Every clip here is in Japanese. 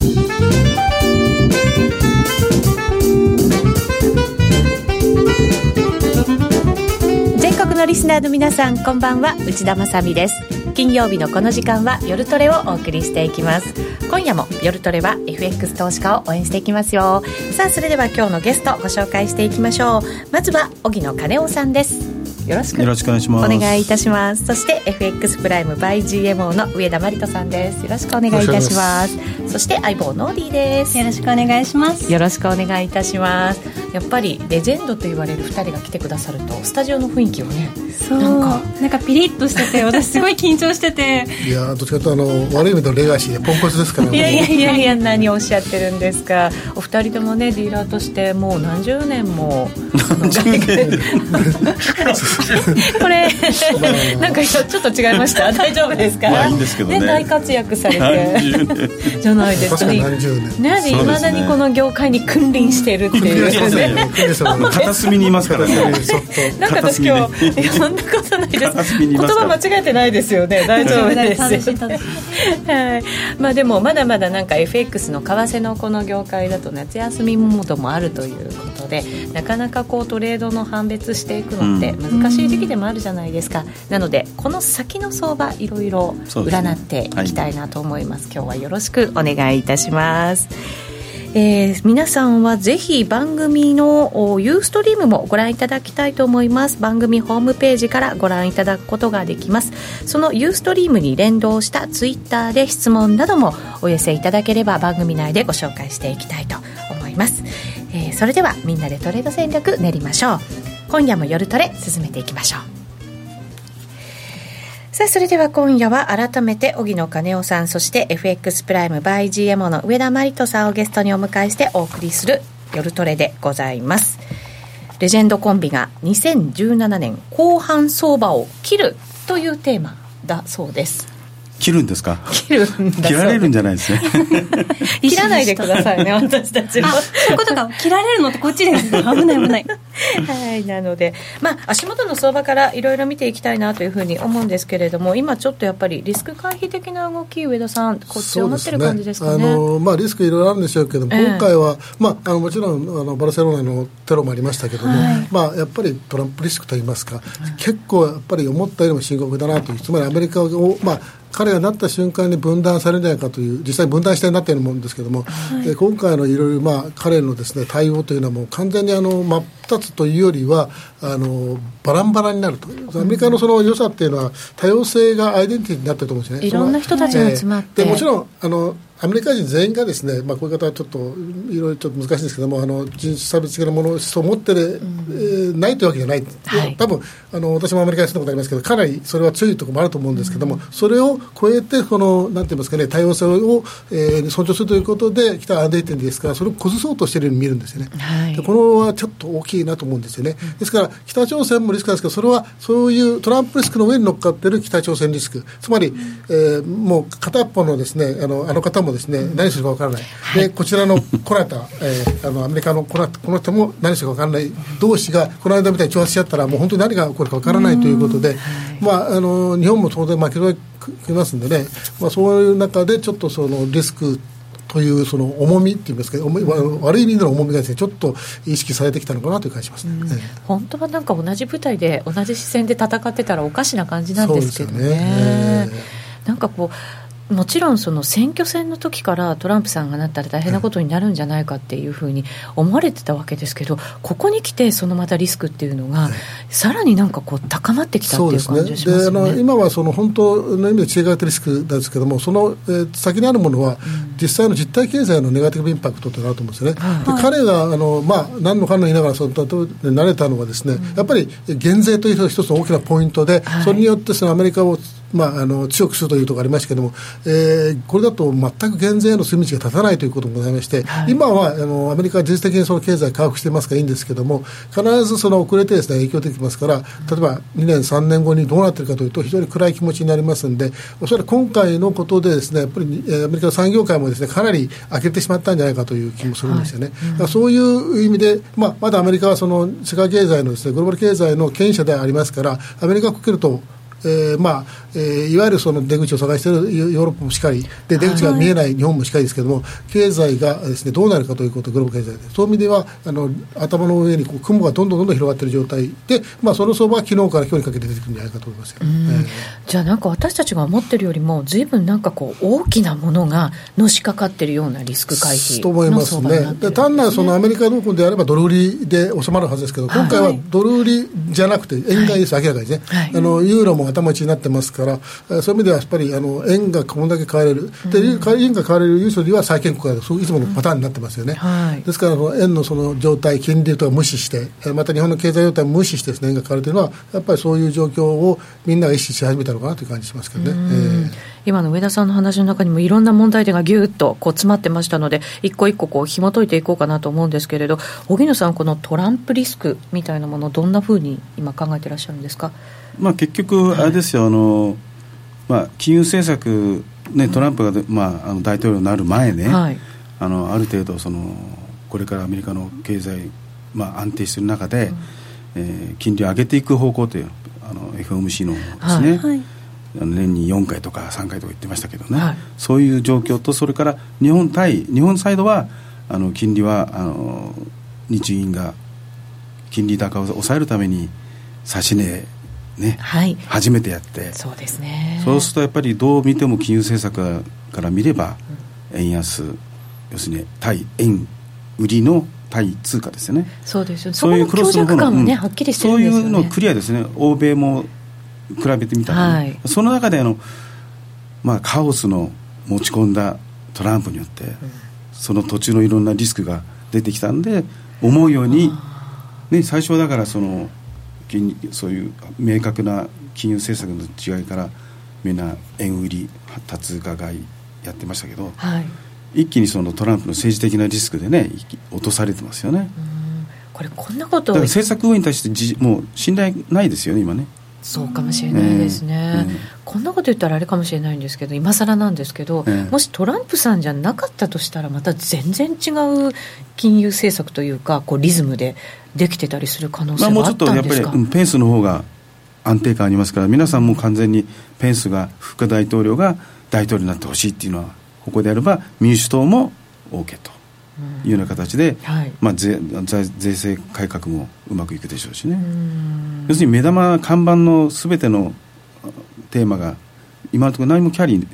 全国のリスナーの皆さんこんばんは。内田まさです。金曜日のこの時間は夜トレをお送りしていきます。今夜も夜トレは FX 投資家を応援していきますよ。さあそれでは今日のゲストご紹介していきましょう。まずは荻野金夫さんです。よろしく。よろしくお願いします。お願いいたします。そして FX プライム by GMO の上田真理人さんです。よろしくお願いいたします。そして相棒ノーディーです。よろしくお願いします。よろしくお願いいたします。やっぱりレジェンドと言われる2人が来てくださるとスタジオの雰囲気をねそう。なんか。なんかピリッとしてて私すごい緊張してて。いやどっちかというとあの悪い意味のレガシーでポンコツですから、ね、いやいやいやいや何をおっしゃってるんですか。お二人ともねディーラーとしてもう何十年も これ なんかちょっと違いました？大丈夫ですか、まあ、いいんですけどね、ね、大活躍されて。じゃないですか。ねね。いまだにこの業界に君臨しているっていう。ね。片隅にいますからね。なんか私今日そんなことないです。言葉間違えてないですよね。大丈夫です。はい。まあでもまだまだなんか FX の為替のこの業界だと夏休みモードもあるということでなかなかこうトレードの判別していくのって難しい時期でもあるじゃないですか、うん、なのでこの先の相場いろいろ占っていきたいなと思います、ねはい、今日はよろしくお願いいたします。えー、皆さんはぜひ番組のユーストリームもご覧いただきたいと思います。番組ホームページからご覧いただくことができます。そのユーストリームに連動したツイッターで質問などもお寄せいただければ番組内でご紹介していきたいと思います、えー、それではみんなでトレード戦略練りましょう今夜も夜トレ進めていきましょうさあ、それでは今夜は改めて、荻野金夫さん、そして FX プライム by GMO の上田真理人さんをゲストにお迎えしてお送りする夜トレでございます。レジェンドコンビが2017年後半相場を切るというテーマだそうです。切るんですか？切るん切られるんじゃないですね。切らないでくださいね私たちも。そういうことか。切られるのってこっちです危ない危ない。はいなのでまあ足元の相場からいろいろ見ていきたいなというふうに思うんですけれども今ちょっとやっぱりリスク回避的な動き上田さんこっちを持ってる感じですかね、ね、あのまあリスクいろいろあるんでしょうけども、えー、今回はまああのもちろんあのバルセロナのテロもありましたけども、はい、まあやっぱりトランプリスクといいますか、はい、結構やっぱり思ったよりも深刻だなというつまりアメリカをまあ彼がなった瞬間に分断されないかという実際分断してなっているもんですけども、はい、今回のいろいろまあ彼のですね対応というのはもう完全にあの真っ二つというよりはあのバランバラになると。アメリカのその良さっていうのは多様性がアイデンティティになってると思うんですね。いろんな人たちが集まって、えー、でもちろんあのアメリカ人全員がですね、まあ、こういう方はちょっといろいろちょっと難しいんですけどもあの人種差別的なものを持ってる、うん、えー、ないというわけじゃない、はい、多分あの私もアメリカに住んだことありますけどかなりそれは強いところもあると思うんですけども、うん、それを超えてこのなんて言いますかね多様性を、えー、尊重するということで来たアンデーテンですからそれを崩そうとしているように見えるんですよね、はい、でこのはちょっと大きいなと思うんですよね、うん、ですから北朝鮮もリスクですけどそれはそういうトランプリスクの上に乗っかっている北朝鮮リスク。つまり、えー、もう片っぽのですねあのあの方もですね何するか分からない、はい、でこちらのこのた、えー、あのアメリカのこのこの人も何するか分からない。同士がこの間みたいに挑発しちゃったらもう本当に何が起こるか分からないということで、まあ、あの日本も当然負けてきますんでね、まあ、そういう中でちょっとそのリスクというその重みっていうんですか悪い意味での重みがですねちょっと意識されてきたのかなという感じします、ね、うん、本当はなんか同じ舞台で同じ視線で戦ってたらおかしな感じなんですけどね。ね。なんかこうもちろんその選挙戦の時からトランプさんがなったら大変なことになるんじゃないかっていうふうに思われてたわけですけど、ここに来て、そのまたリスクっていうのが、さらになんかこう高まってきたっていう感じがします、ね、であの今はその本当の意味で違うリスクですけども、その、えー、先にあるものは、実際の実体経済のネガティブインパクトとなると思うんですよね。はい、彼があの、まあ、何のかの言いながらその慣れたのはですね、やっぱり減税という一つの大きなポイントで、はい、それによってそのアメリカをまあ、あの強くするというところがありましたけれども、えー、これだと全く減税への筋道が立たないということもございまして、はい、今はあのアメリカは事実的にその経済回復してますからいいんですけれども、必ずその遅れてです、ね、影響出てきますから、例えば2年、3年後にどうなっているかというと、非常に暗い気持ちになりますので、おそらく今回のことでです、ね、やっぱりアメリカの産業界もです、ね、かなり開けてしまったんじゃないかという気もするんですよね。はい、そういう意味で、まあ、まだアメリカはその世界経済のです、ね、グローバル経済の権威者でありますから、アメリカをかけるとえーまあえー、いわゆるその出口を探しているヨーロッパもしっかりで出口が見えない日本もしっかりですけれども、経済がです、ね、どうなるかということグローバル経済でそういう意味ではあの頭の上にこう雲がどんどんどんどん広がっている状態で、まあ、その相場は昨日から今日にかけて出てくるんじゃないかと思いますよ、えー、じゃあなんか私たちが思ってるよりもずいぶんなんかこう大きなものがのしかかってるようなリスク回避と思いますね、で単なるそのアメリカのであればドル売りで収まるはずですけど、今回はドル売りじゃなくて、円買いです、はい、明らかにね、はい、あのユーロも頭打ちになってますから、そういう意味ではやっぱりあの円がこんだけ買われる、で円が買われるユーロは債券国がいつものパターンになってますよね、はい、ですから円のその状態、金利とか無視して、また日本の経済状態を無視してです、ね、円が買われているのは、やっぱりそういう状況をみんなが意識し始めたのかなという感じしますけどね。えー今の上田さんの話の中にもいろんな問題点がぎゅっとこう詰まってましたので一個一個こう紐解いていこうかなと思うんですけれど荻野さんこのトランプリスクみたいなものどんなふうに今考えていらっしゃるんですか、まあ、結局あれですよ、はい、あのまあ、金融政策、ね、トランプが、まあ、あの大統領になる前ね、はい、あのある程度そのこれからアメリカの経済、まあ、安定している中で、うん、えー、金利を上げていく方向というあの FOMC のですね、はい。年に4回とか3回とか言ってましたけどね、はい、そういう状況とそれから日本対日本サイドはあの金利はあの日銀が金利高を抑えるために指値ね、はい、初めてやって。そうですね。そうするとやっぱりどう見ても金融政策から見れば、円安要するに対円売りの対通貨ですよね。そうですよそういうクロスの方の、ね、はっきりしてるんですよ、ね、そういうのクリアですね。欧米も比べてみたら、ね、はい、その中であの、まあ、カオスの持ち込んだトランプによって、うん、その途中のいろんなリスクが出てきたんで思うように、ね、最初はだからそのそういう明確な金融政策の違いからみんな円売り多通貨買いやってましたけど、はい、一気にそのトランプの政治的なリスクでね落とされてますよね。これこんなこと政策運営に対してじもう信頼ないですよね今ね。そうかもしれないですね、えー、こんなこと言ったらあれかもしれないんですけど今更なん。ですけど、えー、もしトランプさんじゃなかったとしたらまた全然違う金融政策というかこうリズムでできてたりする可能性はあったんですか、まあ、もうちょっとやっぱりペンスの方が安定感ありますから皆さんも完全にペンスが副大統領が大統領になってほしいっていうのはここであれば民主党も OK と。いうような形で、はい、まあ、税税制改革もうまくいくでしょうしね。要するに目玉看板のすべてのテーマが今のところ何もキャリー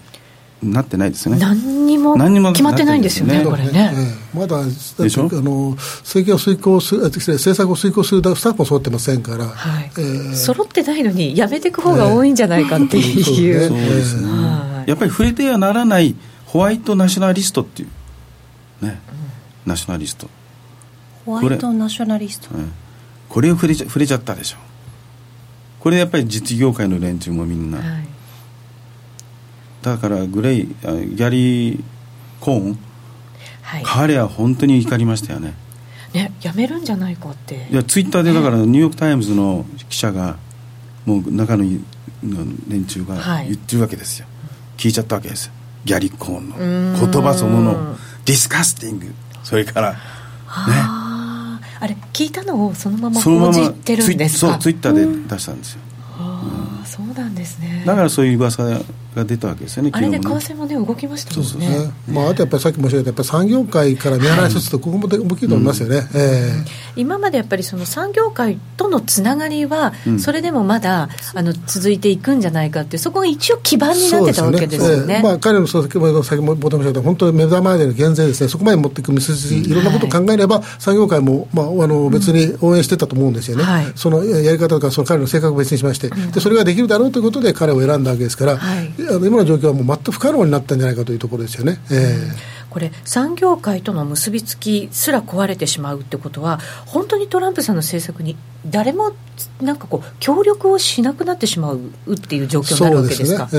なってないですよね。何にも決まってないんですよね、ね。これね、えー、まだでしょ？あの政権を遂行する政策を遂行するスタッフも揃ってませんから、はい。えー、揃ってないのにやめていく方が多いんじゃないかっていう、えー、そうですね、やっぱり触れてはならないホワイトナショナリストっていうね、ナショナリスト。ホワイトナショナリスト。これ,、うん、これを触れちゃ触れちゃったでしょ。これやっぱり実業界の連中もみんな、はい、だからグレイギャリー・コーン、はい、彼は本当に怒りましたよね。ねやめるんじゃないかって。いやツイッターでだからニューヨーク・タイムズの記者がもう中の連中が言ってるわけですよ、はい、聞いちゃったわけですよ。ギャリー・コーンの。言葉そのの disgusting それから。ねあれ聞いたのをそのまま報じてるんですか？そうツイッターで出したんですよ、うん、そうなんですね。だからそういう噂が出たわけですよね、あれで為替もね、動きましたもんね。そうですねまあ、あとやっぱりさっき申し上げた、やっぱり産業界から見放しつつと、ここも大きいと思いますよね、うん。えー、今までやっぱりその産業界とのつながりは、それでもまだ、あの続いていくんじゃないかって、そこが一応、基盤になってたわけですよね。ね。えー、まあ、彼の先ほど先ほど申し上げた、本当に目玉での減税ですね、そこまで持っていく道筋、い。ろんなことを考えれば、はい、産業界も、まあ、あの別に応援してたと思うんですよね、はい、そのやり方とか、その彼の性格を別にしまして、で、それができるだろうということで、彼を選んだわけですから、はい、あの今の状況はもう全く不可能になったんじゃないかというところですよね。えーこれ産業界との結びつきすら壊れてしまうってことは本当にトランプさんの政策に誰もなんかこう協力をしなくなってしまうっていう状況になるわけですか、ね。え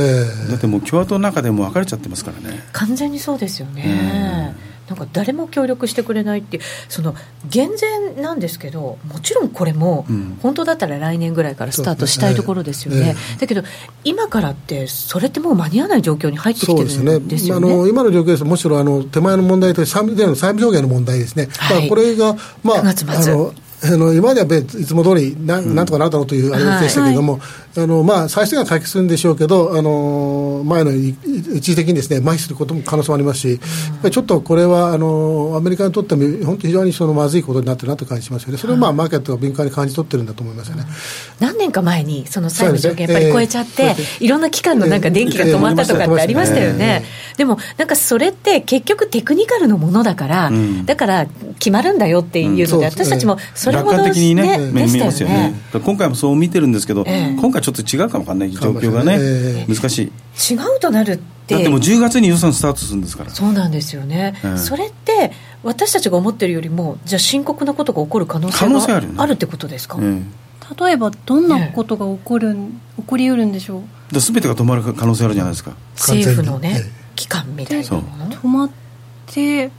ー、だってもう共和党の中でも分かれちゃってますからね。完全にそうですよね、なんか誰も協力してくれないってその減税なんですけどもちろんこれも、本当だったら来年ぐらいからスタートしたいところですよね、ねだけど今からってそれってもう間に合わない状況に入ってきてるんですよね、ね、あの今の状況です。むしろあの手前の問題と債務上限の問題ですね、はい、これが、まあ、9月末。あのえあの今まではいつも通りななんとかなるだろうというあれでしたけれども、はい、あのまあ、最終的には解決するんでしょうけど、あの前の一時的にです、ね、麻痺することも可能性もありますし、うん、ちょっとこれはあのアメリカにとっても本当に非常にそのまずいことになってるなと感じしますよね、それを、まあ、マーケットが敏感に感じ取ってるんだと思いますよね、何年か前に、その債務上限、やっぱり超えちゃって、えー、いろんな期間のなんか電気が止まったとかってありましたよね、でもなんかそれって結局、テクニカルのものだから、うん、だから決まるんだよっていうので、私たちもそれほど、ね、的にね、ね見ますよね、今回もそう見てるんですけど、えー、今回ちょっと違うかもわかんない状況がね、えー、難しい。違うとなるだってもう10月に予算スタートするんですから。そうなんですよね、えー、それって私たちが思ってるよりもじゃあ深刻なことが起こる可能性があるってことですか、えー、例えばどんなことが起こる、ね、起こりうるんでしょう？すべてが止まる可能性あるじゃないですか。政府のね、機関みたいなもの。止まって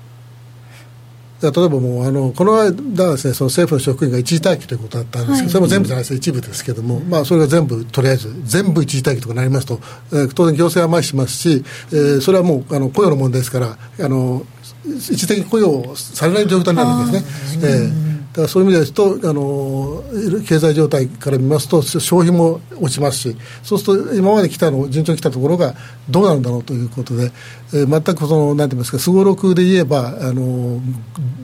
例えばもうあのこの間ですねその政府の職員が一時待機ということだったんですけど、はい、それも全部じゃないです一部ですけども、まあ、それが全部とりあえず全部一時待機とかなりますと、えー、当然行政は麻痺しますし、えー、それはもうあの雇用の問題ですからあの一時的に雇用されない状態になるわけですね。えーだからそういう意味ですとあの経済状態から見ますと消費も落ちますしそうすると今まで来たの順調に来たところがどうなるんだろうということで、えー、全くそのなんて言いますかすごろくで言えばあの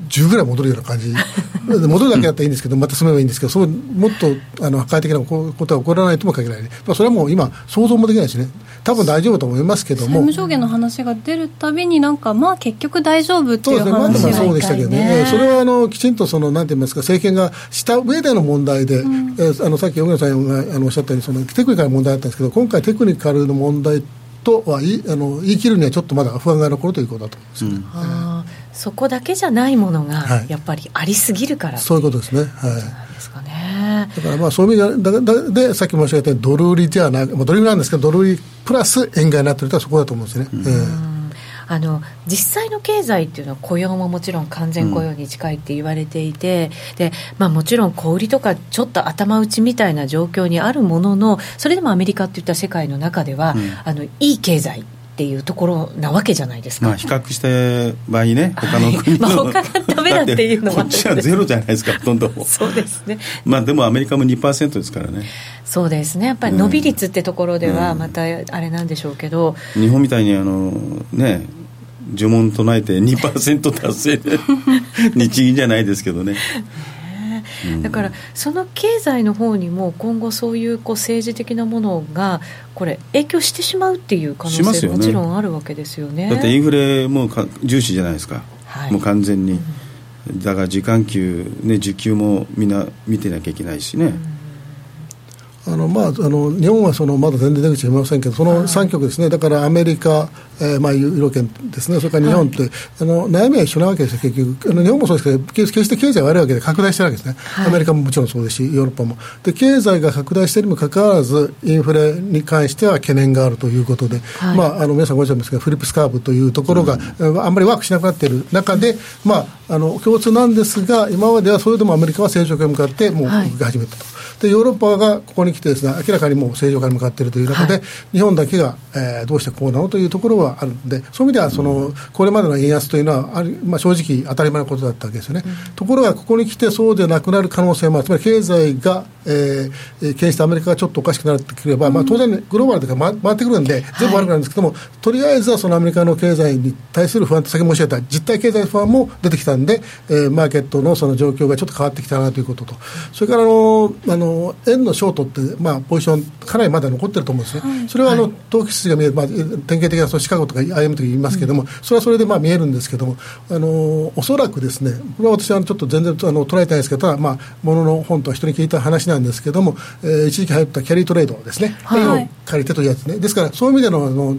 10ぐらい戻るような感じ。戻るだけだったらいいんですけどまた進めばいいんですけどそうもっとあの破壊的なことは起こらないとも限らない、ね、まあ、それはもう今想像もできないしね。多分大丈夫と思いますけども。債務上限の話が出るたびになんかまあ結局大丈夫っていう話がそうでしたけどね。それはあのきちんとそのなんて言いますか政権がした上での問題で、うん、えあのさっき小倉さんがあのおっしゃったようにそのテクニカルな問題だったんですけど今回テクニカルの問題とは言いあの言い切るにはちょっとまだ不安が残るということだと思います、ね、うん、そこだけじゃないものがやっぱりありすぎるから、はい、そういうことですね。はい。だからまあそういう意味ででさっき申し上げたようにドル売りじゃなく、まあ、ドル売りなんですけどドル売りプラス円買いになってるとはそこだと思うんですね。うん、えーあの実際の経済っていうのは雇用ももちろん完全雇用に近いって言われていて、うん、でまあ、もちろん小売りとかちょっと頭打ちみたいな状況にあるもののそれでもアメリカっていった世界の中では、うん、あのいい経済っていうところなわけじゃないですか、まあ、比較した場合ね、他の国の、はい、まあ、他がダメだっていうのはこっちはゼロじゃないですか、ほとんど。そうですね、まあ、でもアメリカも2%ですからね。そうですね。やっぱり伸び率ってところではまたあれなんでしょうけど、うん、日本みたいにあのね呪文唱えて2%達成で。日銀じゃないですけどね。だからその経済の方にも今後そういうこう政治的なものがこれ影響してしまうっていう可能性ももちろんあるわけですよね、ね、だってインフレも重視じゃないですか、はい、もう完全に、うん、だから時間給、ね、時給もみんな見てなきゃいけないしね、うんあのまあ、あの日本はそのまだ全然出口見ませんけど、その3局ですね、だからアメリカ、えーまあ、ユーロ圏ですね、それから日本って、はい、あの悩みは一緒なわけですよ、結局、あの日本もそうですけど、決して経済悪いわけで拡大してるわけですね、はい、アメリカももちろんそうですし、ヨーロッパも。で、経済が拡大しているにもかかわらず、インフレに関しては懸念があるということで、はい、まあ、あの皆さんご存知ですが、フリップスカーブというところが、うん、あんまりワークしなくなっている中で、まあ、あの共通なんですが、今まではそれでもアメリカは正常化に向かって、もう動き始めたと。でヨーロッパがここに来てです、ね、明らかにもう正常化に向かっているという中で、はい、日本だけが、えー、どうしてこうなのというところはあるので、そういう意味ではその、これまでの円安というのはある、まあ、正直、当たり前のことだったわけですよね。うん、ところが、ここに来てそうでなくなる可能性もある、つまり経済が、えー、牽してアメリカがちょっとおかしくなってくれば、うん、まあ、当然、グローバルで回回ってくるんで、全部悪くなるんですけども、はい、とりあえずはそのアメリカの経済に対する不安と、先申し上げた実体経済不安も出てきたんで、えー、マーケットのその状況がちょっと変わってきたなということと、それからあのあの円のショートって、まあ、ポジション、かなりまだ残ってると思うんですね、はい、それはあの、はい、投機筋が見える、まあ、典型的なそのシカゴとか IM とか言いますけれども、うん、それはそれでまあ見えるんですけども、あのおそらくですね、これは私はちょっと全然あの捉えたいんですけど、ただ、まあ、ものの本とは人に聞いた話なんですけども、えー、一時期入ったキャリートレードですね、はい、を借りてというやつね、ですから、そういう意味でのあの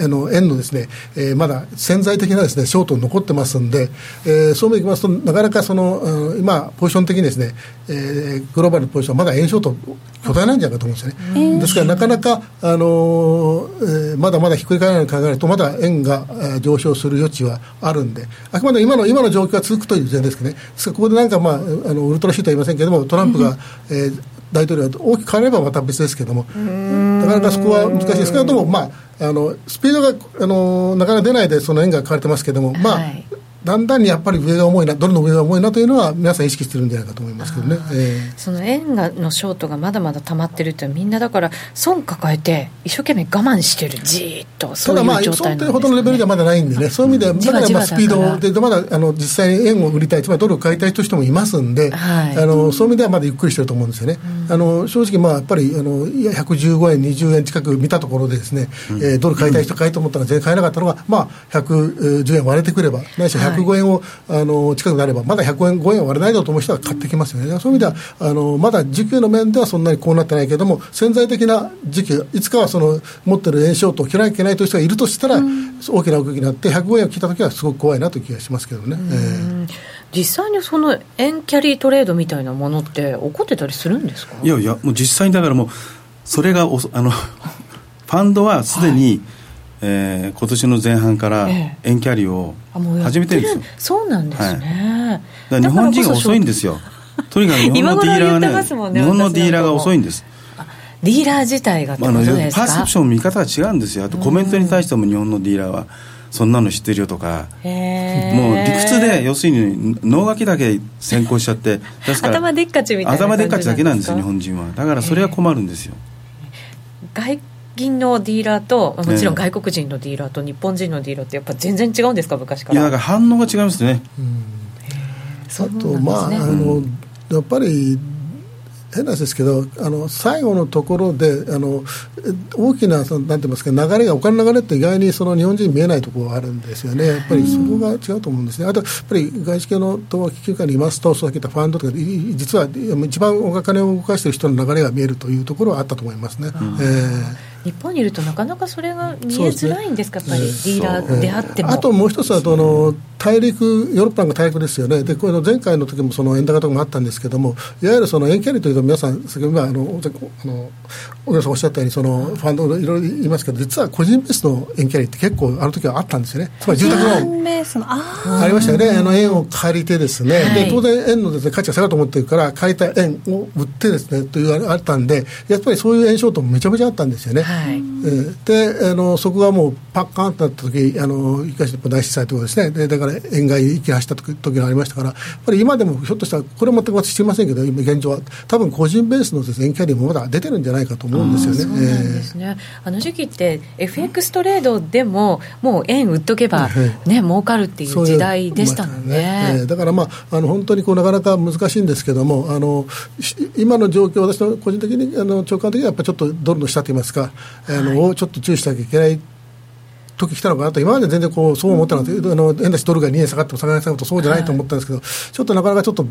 あの円のですね、えー、まだ潜在的なですねショート残ってますんで、えー、そういう意味でいきますとなかなかその今ポジション的にですね、えー、グローバルのポジションはまだ円ショート巨大なんじゃないかと思うんですよね。ですからなかなかあのー、えー、まだまだひっくり返らない考えるとまだ円が、えー、上昇する余地はあるんであくまで今の今の状況が続くという前提ですけどね。ですからここでなんかまああのウルトラシートは言いませんけれどもトランプが、えー大統領が大きく変わればまた別ですけども、なかなかそこは難しい。ですけれども、まあ、あのスピードがあのなかなか出ないで、その円が変われてますけども、まあ、はい。だんだんにやっぱり上が重いな、ドルの上が重いなというのは、皆さん意識してるんじゃないかと思いますけどね、えー、その円がのショートがまだまだ溜まってるって、みんなだから、損抱えて、一生懸命我慢してる、じーっと、そういう状態なんです、ね、ただまあ、損というほどのレベルではまだないんでね、そういう意味では、だからまあスピードで、まだあの実際に円を売りたい、つまりドルを買いたい人もいますんで、はい、あのそういう意味ではまだゆっくりしてると思うんですよね。うん、あの正直、まあ、やっぱりあの115円、20円近く見たところでですね、うん、えー、ドル買いたい人買いと思ったら全然買えなかったのが、まあ、110円割れてくれば、ないしは105円を、はい、あの近くなれば、まだ105円、5円割れないだろうと思う人は買ってきますよね。そういう意味ではあのまだ需給の面ではそんなにこうなってないけれども、潜在的な時期、いつかはその持ってる円ショートを切らなきゃいけないという人がいるとしたら、うん、大きな動きになって、105円を切ったときはすごく怖いなという気がしますけどね。えー、実際にその円キャリートレードみたいなものって起こってたりするんですか？いやいや、もう実際にだからもう、それがおあのファンドはすでに、はいえー、今年の前半から円キャリーを始めてるんですよ、ええ、そうなんですね、はい、日本人が遅いんですよ。とにかく日本のディーラーはね。日本のディーラーが遅いんです。ディーラー自体がってことですか、パーセプション見方が違うんですよ。あとコメントに対しても日本のディーラーはそんなの知ってるよとか。もう理屈で要するに脳書きだけ先行しちゃって頭でっかちみたいな頭でっかちだけなんですよ日本人は。だからそれは困るんですよ。外銀のディーラーともちろん外国人のディーラーと日本人のディーラーってやっぱ全然違うんですか昔からいやだから。反応が違いますね、うん、あとまああのやっぱり変な話ですけどあの最後のところであの大きなそのなんて言いますか流れがお金の流れって意外にその日本人見えないところがあるんですよね。やっぱりそこが違うと思うんですね。あとやっぱり外資系の東和基金にいますとそういったファンドとか実は一番お金を動かしている人の流れが見えるというところはあったと思いますね。えー日本にいるとなかなかそれが見えづらいんですか、すね、やっぱりディーラーであっても。あともう一つはあの大陸、ヨーロッパの大陸ですよね、でこの前回の時もその円高とかもあったんですけども、いわゆるその円キャリーというと、皆さん、先ほどあのあの小倉さんおっしゃったように、そのファンド、いろいろ言いますけど、実は個人ベースの円キャリーって結構、あの時はあったんですよね、つまり住宅ローン。ありましたよね、あの円を借りて、ですね、はい、で当然、円のです、ね、価値が下がると思ってるから、借りた円を売ってですねというあったんで、やっぱりそういう円ショートもめちゃめちゃあったんですよね。はい、えー、であのそこがもうパッカーンとなった時あの東日本大震災とかですね。でだから円買い一気走った時時がありましたからやっぱり今でもひょっとしたらこれ全く私知りませんけど今現状は。多分個人ベースのです、ね、円キャリーもまだ出てるんじゃないかと思うんですよね。そうなんですね、えー、あの時期って FX トレードでももう円売っとけばね儲かるっていう時代でしたもんね。ねえー、だからまああの本当にこうなかなか難しいんですけどもあの今の状況私の個人的にあの長官的にはやっぱりちょっとドルの下といいますか、あの、はい、ちょっと注意しなきゃいけない時来たのかなと、今まで全然こうそう思ってなかった、あの変だしドルが2円下がっても下がらないとそうじゃないと思ったんですけど、はい、ちょっとなかなかちょっと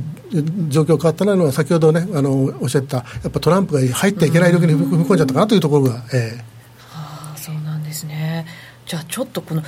状況変わったのは、先ほどね、あのおっしゃった、やっぱトランプが入っていけない時に踏み込んじゃったかなというところが。えー、はあ、そうなんですね。じゃあちょっとこの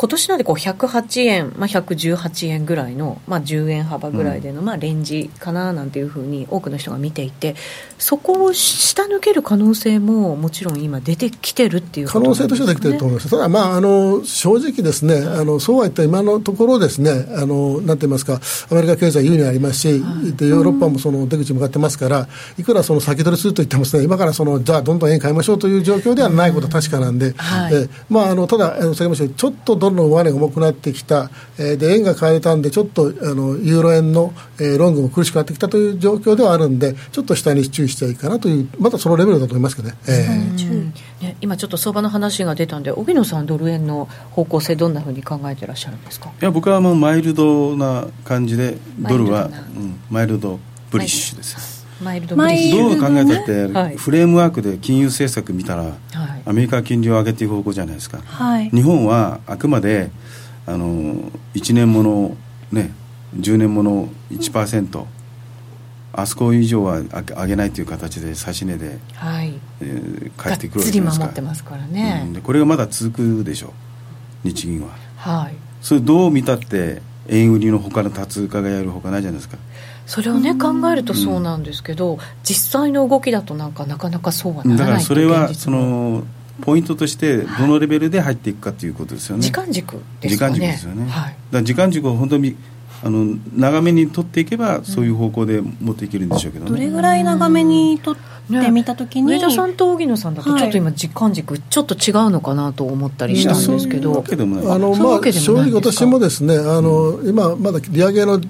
今年なんでこう108円、まあ、118円ぐらいの、まあ、10円幅ぐらいでの、まあ、レンジかななんていうふうに多くの人が見ていてそこを下抜ける可能性ももちろん今出てきてるっていう、ね、可能性としてはできてると思います。ただ、まあ、あの正直ですねあのそうは言った今のところですねあのなんて言いますかアメリカ経済有利にありますし、はい、でヨーロッパもその出口向かってますからいくらその先取りすると言ってもですね今からそのじゃあどんどん円買いましょうという状況ではないことは確かなんで、はい、えまあ、あのただ先ほどもちょっとドルの上値が重くなってきた、えー、で円が買えたんで、ちょっとあのユーロ円の、えー、ロングも苦しくなってきたという状況ではあるんで、ちょっと下に注意していいかなという、まだそのレベルだと思いますけどね。えー。ね今ちょっと相場の話が出たんで、荻野さん、ドル円の方向性、どんなふうに考えてらっしゃるんですか？いや僕はもうマイルドな感じで、ドルはマイルド,、うん、マイルドブリッシュです。マイルドブリッシュ。どう考えたって、はい、フレームワークで金融政策見たら、はい、アメリカは金利を上げていく方向じゃないですか、はい、日本はあくまであの1年ものね10年もの1%あそこ以上は上げないという形で指値で、はい。えー、返ってくるわけですか。守ってますからね、うん、これがまだ続くでしょ。う日銀は。はい。それどう見たって円売りの他の多通貨がやるほかないじゃないですか。それをね考えるとそうなんですけど、うん、実際の動きだとなんかなかなかそうはならないだからそれはそのポイントとしてどのレベルで入っていくかということですよね、時間軸ですかね。時間軸ですよね、はい、だ時間軸を本当にあの長めに取っていけばそういう方向で持っていけるんでしょうけど、ね、どれぐらい長めに取ってみたときに、ね、上田さんと荻野さんだとちょっと今時間軸ちょっと違うのかなと思ったりしたんですけど、あのまあ正直私もですねあの今まだ利上げの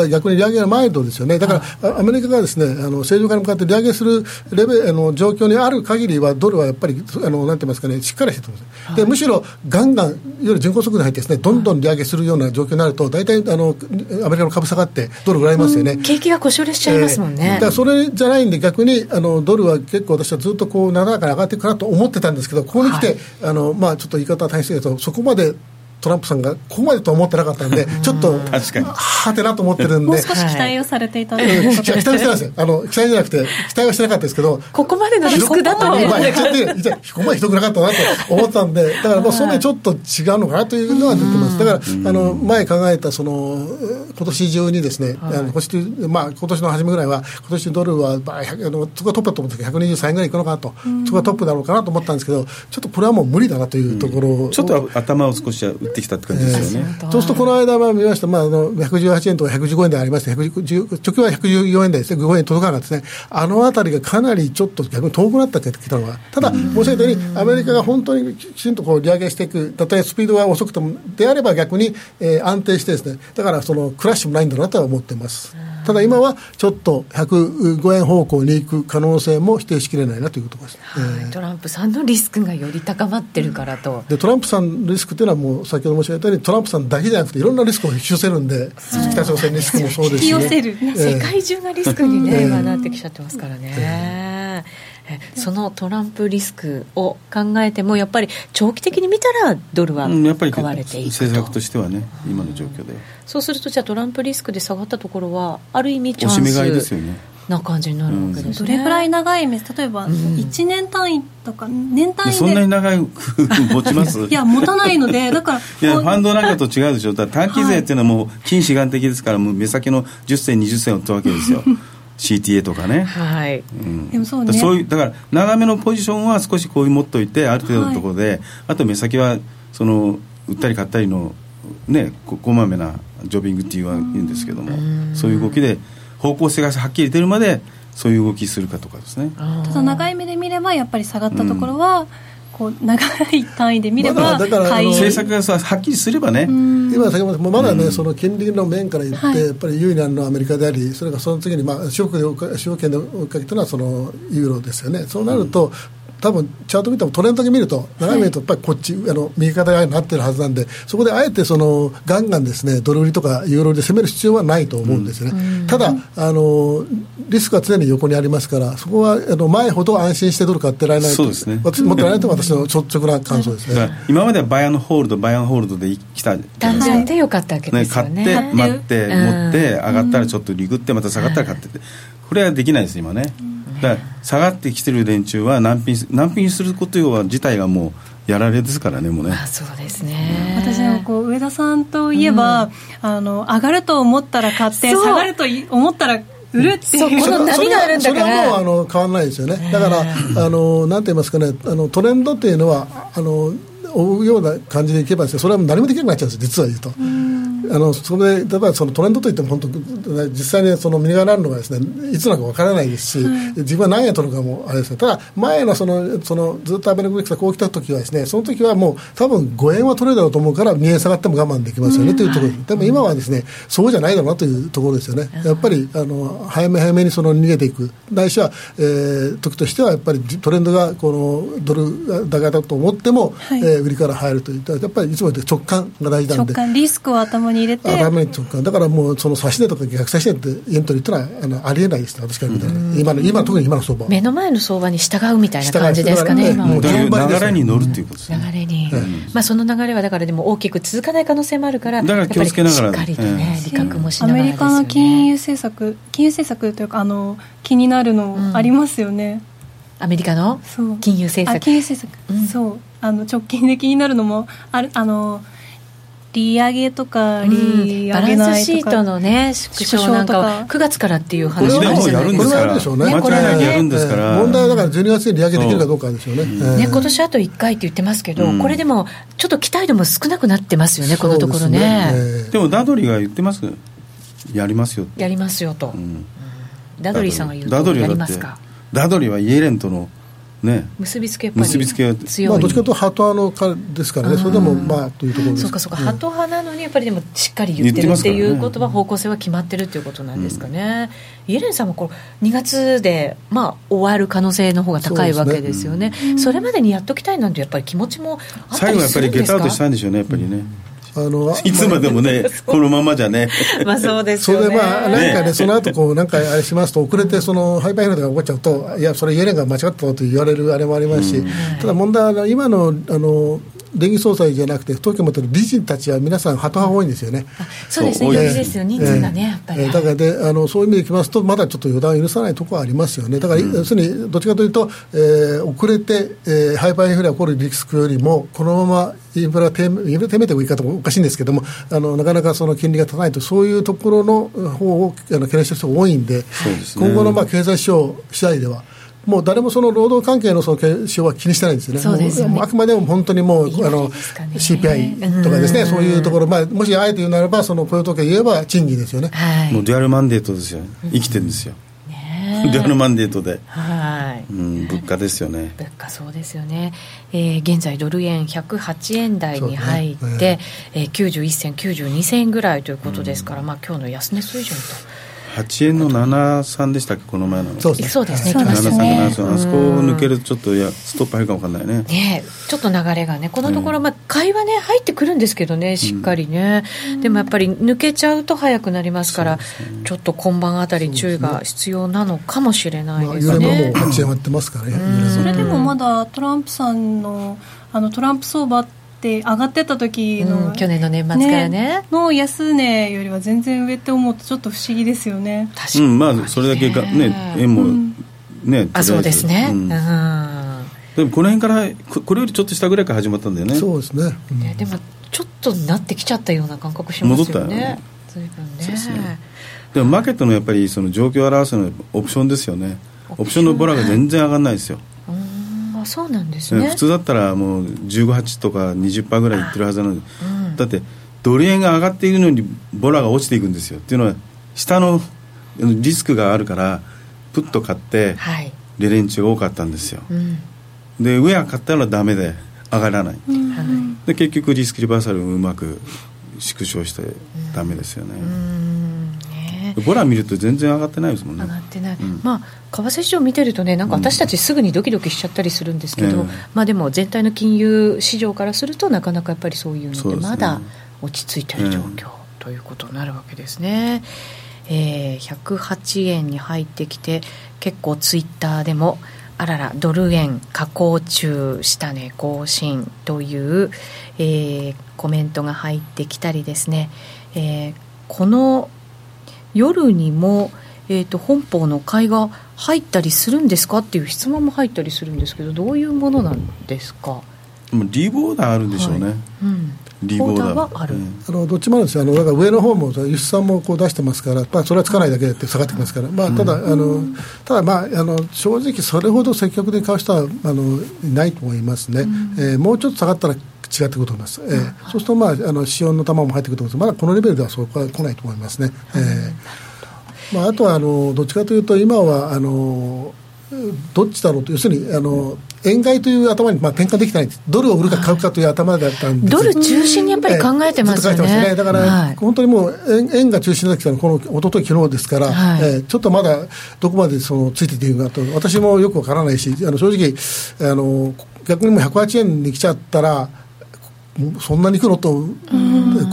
が逆に利上げがマイルドですよね、だからアメリカがですねあの政治家に向かって利上げするレベあの状況にある限りは、ドルはやっぱりあのなんて言いますかね、しっかりしてるんです、でむしろガンガン、いわゆる巡航速度に入ってですね、どんどん利上げするような状況になると、大体あのアメリカの株下がって、ドル売られますよね、景気が故障しちゃいますもんね。えー、だからそれじゃないんで、逆にあのドルは結構、私はずっとこう、なだらかに上がっていくかなと思ってたんですけど、ここに来て、はい、あのまあ、ちょっと言い方は大変ですけど、そこまでトランプさんがここまでとは思ってなかったんで、ちょっとはてなと思ってるんで、もう少し期待をされていた、はい、期待してないですあの、期待じゃなくて、期待はしてなかったですけど、ここまでのリスクだと。は、まあ、ここまでひどくなかったなと思ったんで、だから、まあ、それでちょっと違うのかなというのは出てます。だから、あの前考えたその今年中にですね、あの今年まあ今年の初めぐらいは今年ドルは、まあ、あのそこがトップだと思った。けど123円ぐらいいくのかなと、そこがトップだろうかなと思ったんですけど、ちょっとこれはもう無理だなというところ、ちょっと頭を少し打ってきたって感じですよね。ね。そうするとこの間は見ました、まあ、あの118円とか115円でありまして、貯金は114円台ですね、5円届かなかったですね、あのあたりがかなりちょっと逆に遠くなったってきたのは、ただ、申し上げたように、アメリカが本当にきちんとこう利上げしていく、たとえスピードが遅くても、であれば逆に、えー、安定してですね、だからそのクラッシュもないんだなとは思ってます。ただ今はちょっと105円方向に行く可能性も否定しきれないなというところです、はい、トランプさんのリスクがより高まってるからと。でトランプさんのリスクというのはもう先ほど申し上げたようにトランプさんだけじゃなくていろんなリスクを引き寄せるんで北朝鮮リスクもそうですし、ね、引き寄せる、えー、世界中がリスクにね、今なってきちゃってますからね。そのトランプリスクを考えても、やっぱり長期的に見たら、ドルは買われていく、うん、政策としてはね、今の状況で。そうすると、じゃあ、トランプリスクで下がったところは、ある意味、チャンスな感じになるわけです、ね、どれぐらい長い目、例えば1年単位とか、年単位で、そんなに長く持ちます？いや、持たないので、だから、いやファンドなんかと違うでしょ、だ短期税っていうのはもう、近視眼的ですから、もう目先の10銭、20銭を売ったわけですよ。CTA とかね、はい、うん、でもそうね。そういうだから長めのポジションは少しこういう持っといてある程度のところで、はい、あと目先はその売ったり買ったりのねここまめなジョビングって言うんですけども。そういう動きで方向性がはっきり出るまでそういう動きするかとかですね。ただ長い目で見ればやっぱり下がったところは、うん。こう長い単位で見れば、だから政策がさはっきりすればね、今、先ほどまだね、その金利の面から言って、やっぱり優位なのはアメリカであり、それからその次に、まあ、証券で証券で追いかけたのはそのユーロですよね。そうなると、多分チャート見てもトレンドだけ見ると長い。目とやっぱりこっち、あの右肩になってるはずなんでそこであえてそのガンガンですねドル売りとかユーロ売りで攻める必要はないと思うんですね、うん、ただあのリスクは常に横にありますからそこはあの前ほど安心してドル買ってられないそうですね。私持ってられないと私の率直な感想ですね、今まではバイアンホールドバイアンホールドで来た単純でよかったわけですよね、ね、買って待って持って上がったらちょっとリグってまた下がったら買ってって。これはできないです今ね、うんだ下がってきてる連中は難品難品すること自体がもうやられですからねもうね。あそうですね。私はこう上田さんといえば、うん、あの上がると思ったら買って下がると思ったら売るっていう。その波があるんだから。それはもうあの変わらないですよね。だからあのなんて言いますかねあのトレンドっていうのはあの追うような感じでいけばそれは何もできなくなっちゃうんです実は言うと。あのそれで例えばそのトレンドといっても本当実際にその右側にあるのがですねいつなのかわからないですし、自分は何円取るかもあれですねただ前のそのそのずっとアベノミクスがこう来た時はですねその時はもう多分5円は取れるだろうと思うから2円下がっても我慢できますよね、というところでも今はですねそうじゃないだろうなというところですよね。やっぱりあの早め早めにその逃げていく。ないしは、えー、時としてはやっぱりトレンドがこのドル高だと思っても、はい、えー、売りから入るといったやっぱりいつも直感が大事なんで。直感リスクを頭に入れて。だからもうその差し値とか逆差し値ってエントリーってのはあのありえないですね私から見たら、ね、今の今特に今の相場目の前の相場に従うみたいな感じですかね今は。ね流れに乗るっていうことですね。流れに、まあその流れはだからでも大きく続かない可能性もあるからだから気をつけながらしっかりとね、理覚もしながら、アメリカの金融政策金融政策というかあの気になるのありますよね、アメリカの金融政策。金融政策、そうあの直近で気になるのもあるあの利上げとか、利上げないとか、バランスシートのね、縮小なんかは9月からっていう話もあるじゃないですか。これはやるんですから、ね、これはやるんですから、問題はだから12月に利上げできるかどうかですよね。ね、今年あと1回って言ってますけど、これでもちょっと期待度も少なくなってますよね、このところね。でもダドリが言ってます。やりますよやりますよと、ダドリーさんが言うとやりますか？ダドリーはイエレンとのね、結びつけ結びつけ強い、まあ、どっちかというとハト派のですからね、それでもまあというところです。そうかそうか、ハト派なのにやっぱりでもしっかり言ってるっていうことは、方向性は決まってるっていうことなんですかね、うん、イエレンさんもこう2月で、まあ、終わる可能性の方が高いわけですよね、そ、ね。うん、それまでにやっときたいなんて、やっぱり気持ちもあったりするんですか？最後やっぱりゲットアウトしたいんでしょうね、やっぱりね。あのいつまでもね、このままじゃね。まあそうですよね。それでまあ、なんかね、その後こう、なんかあれしますと、遅れて、その、ハイパーヒールが起こっちゃうと、いや、それイエレンが間違ったと言われるあれもありますし、ただ問題は、今の、あの、連銀総裁じゃなくて、東京もってる理事たちは皆さん、ハト派多いんですよね。そうですね、予備ですよ、人数がね、やっぱり。だからであの、そういう意味でいきますと、まだちょっと予断を許さないところはありますよね。だから、要するに、どっちかというと、えー、遅れて、えー、ハイパーインフレが起こるリスクよりも、このままインフレ低インフレ低迷という言い方もおかしいんですけども、あのなかなかその金利が高いと、そういうところの方をあの懸念してる人が多いんで、でね、今後のまあ経済指標次第では、もう誰もその労働関係のその検証は気にしてないんですよね、よね。あくまでも本当にもう、あの CPI とかですね、そういうところ、まあ、もしあえて言うならば、その雇用統計言えば賃金ですよね、はい、もうデュアルマンデートですよ、生きてるんですよ。デュアルマンデートで、はい。うん、物価ですよね。物価そうですよね、えー、現在ドル円108円台に入って、ねえー、91銭92銭ぐらいということですから、うん、まあ今日の安値水準と8円の73でしたっけ？この前の。そうですね。来ましたね。あそこを抜けるとちょっといやストップ入るかも分かんないね。ねちょっと流れがねこのところ、まあ、買いはね入ってくるんですけどねしっかりね、うん、でもやっぱり抜けちゃうと早くなりますから、ね、ちょっと今晩あたり注意が必要なのかもしれないですね、まあ、もう8円割ってますからねそれでもまだトランプさんのあのトランプ相場ってって上がってた時の、うん、去年の年末からね、ね、の安値よりは全然上って思うとちょっと不思議ですよね。確かに、うん、まあそれだけがね円も、うん、ねあそうですね、うん、でもこの辺からこれよりちょっと下ぐらいから始まったんだよね。そうですね、ねでもちょっとなってきちゃったような感覚しますよね。戻ったよね。随分ね。ね。でもマーケットのやっぱりその状況を表すのはオプションですよね。オプションのボラが全然上がらないですよ、そうなんですね。普通だったらもう158とか20%ぐらいいってるはずなのに、うん、だってドル円が上がっているのにボラが落ちていくんですよっていうのは下のリスクがあるからプッと買って、はい、レレンチが多かったんですよ、うん、で上は買ったらダメで上がらない、うん、で結局リスクリバーサルをうまく縮小してダメですよね、ボラ見ると全然上がってないですもんね。上がってない、うん、まあ為替市場見てるとねなんか私たちすぐにドキドキしちゃったりするんですけど、うん、まあでも全体の金融市場からするとなかなかやっぱりそういうのってまだ落ち着いてる状況、ということになるわけですね、えー、108円に入ってきて結構ツイッターでもあららドル円下降中下値更新という、えー、コメントが入ってきたりですね、えー、この夜にも、えーと、本邦の買いが入ったりするんですかっていう質問も入ったりするんですけどどういうものなんですか？リボーダーあるんでしょうね、はい。うん、リボーダー。はある、あのどっちもあるんですよ。あのだから上の方も輸出産もこう出してますから、まあ、それはつかないだけで下がってきますから、まあ、ただ、うん、あのただ、まあ、あの正直それほど積極的に買う人はあのないと思いますね、うん、えー、もうちょっと下がったら違ってくると思います、えー、そうすると、まあ、あの資本の玉も入ってくると思います。まだこのレベルではそこは来ないと思いますね。えーまあ、あとはあのどっちかというと今はあのどっちだろうと要するにあの円買いという頭にまあ転換できない。ドルを売るか買うかという頭だったんです。ドル中心にやっぱり考えてますよね,、えね。だから、はい、本当にもう円円が中心になってきたのこの一昨日昨日ですから、はい、えー、ちょっとまだどこまでそのついていているかと私もよくわからないしあの正直あの逆にもう108円に来ちゃったらそんなにいくのと、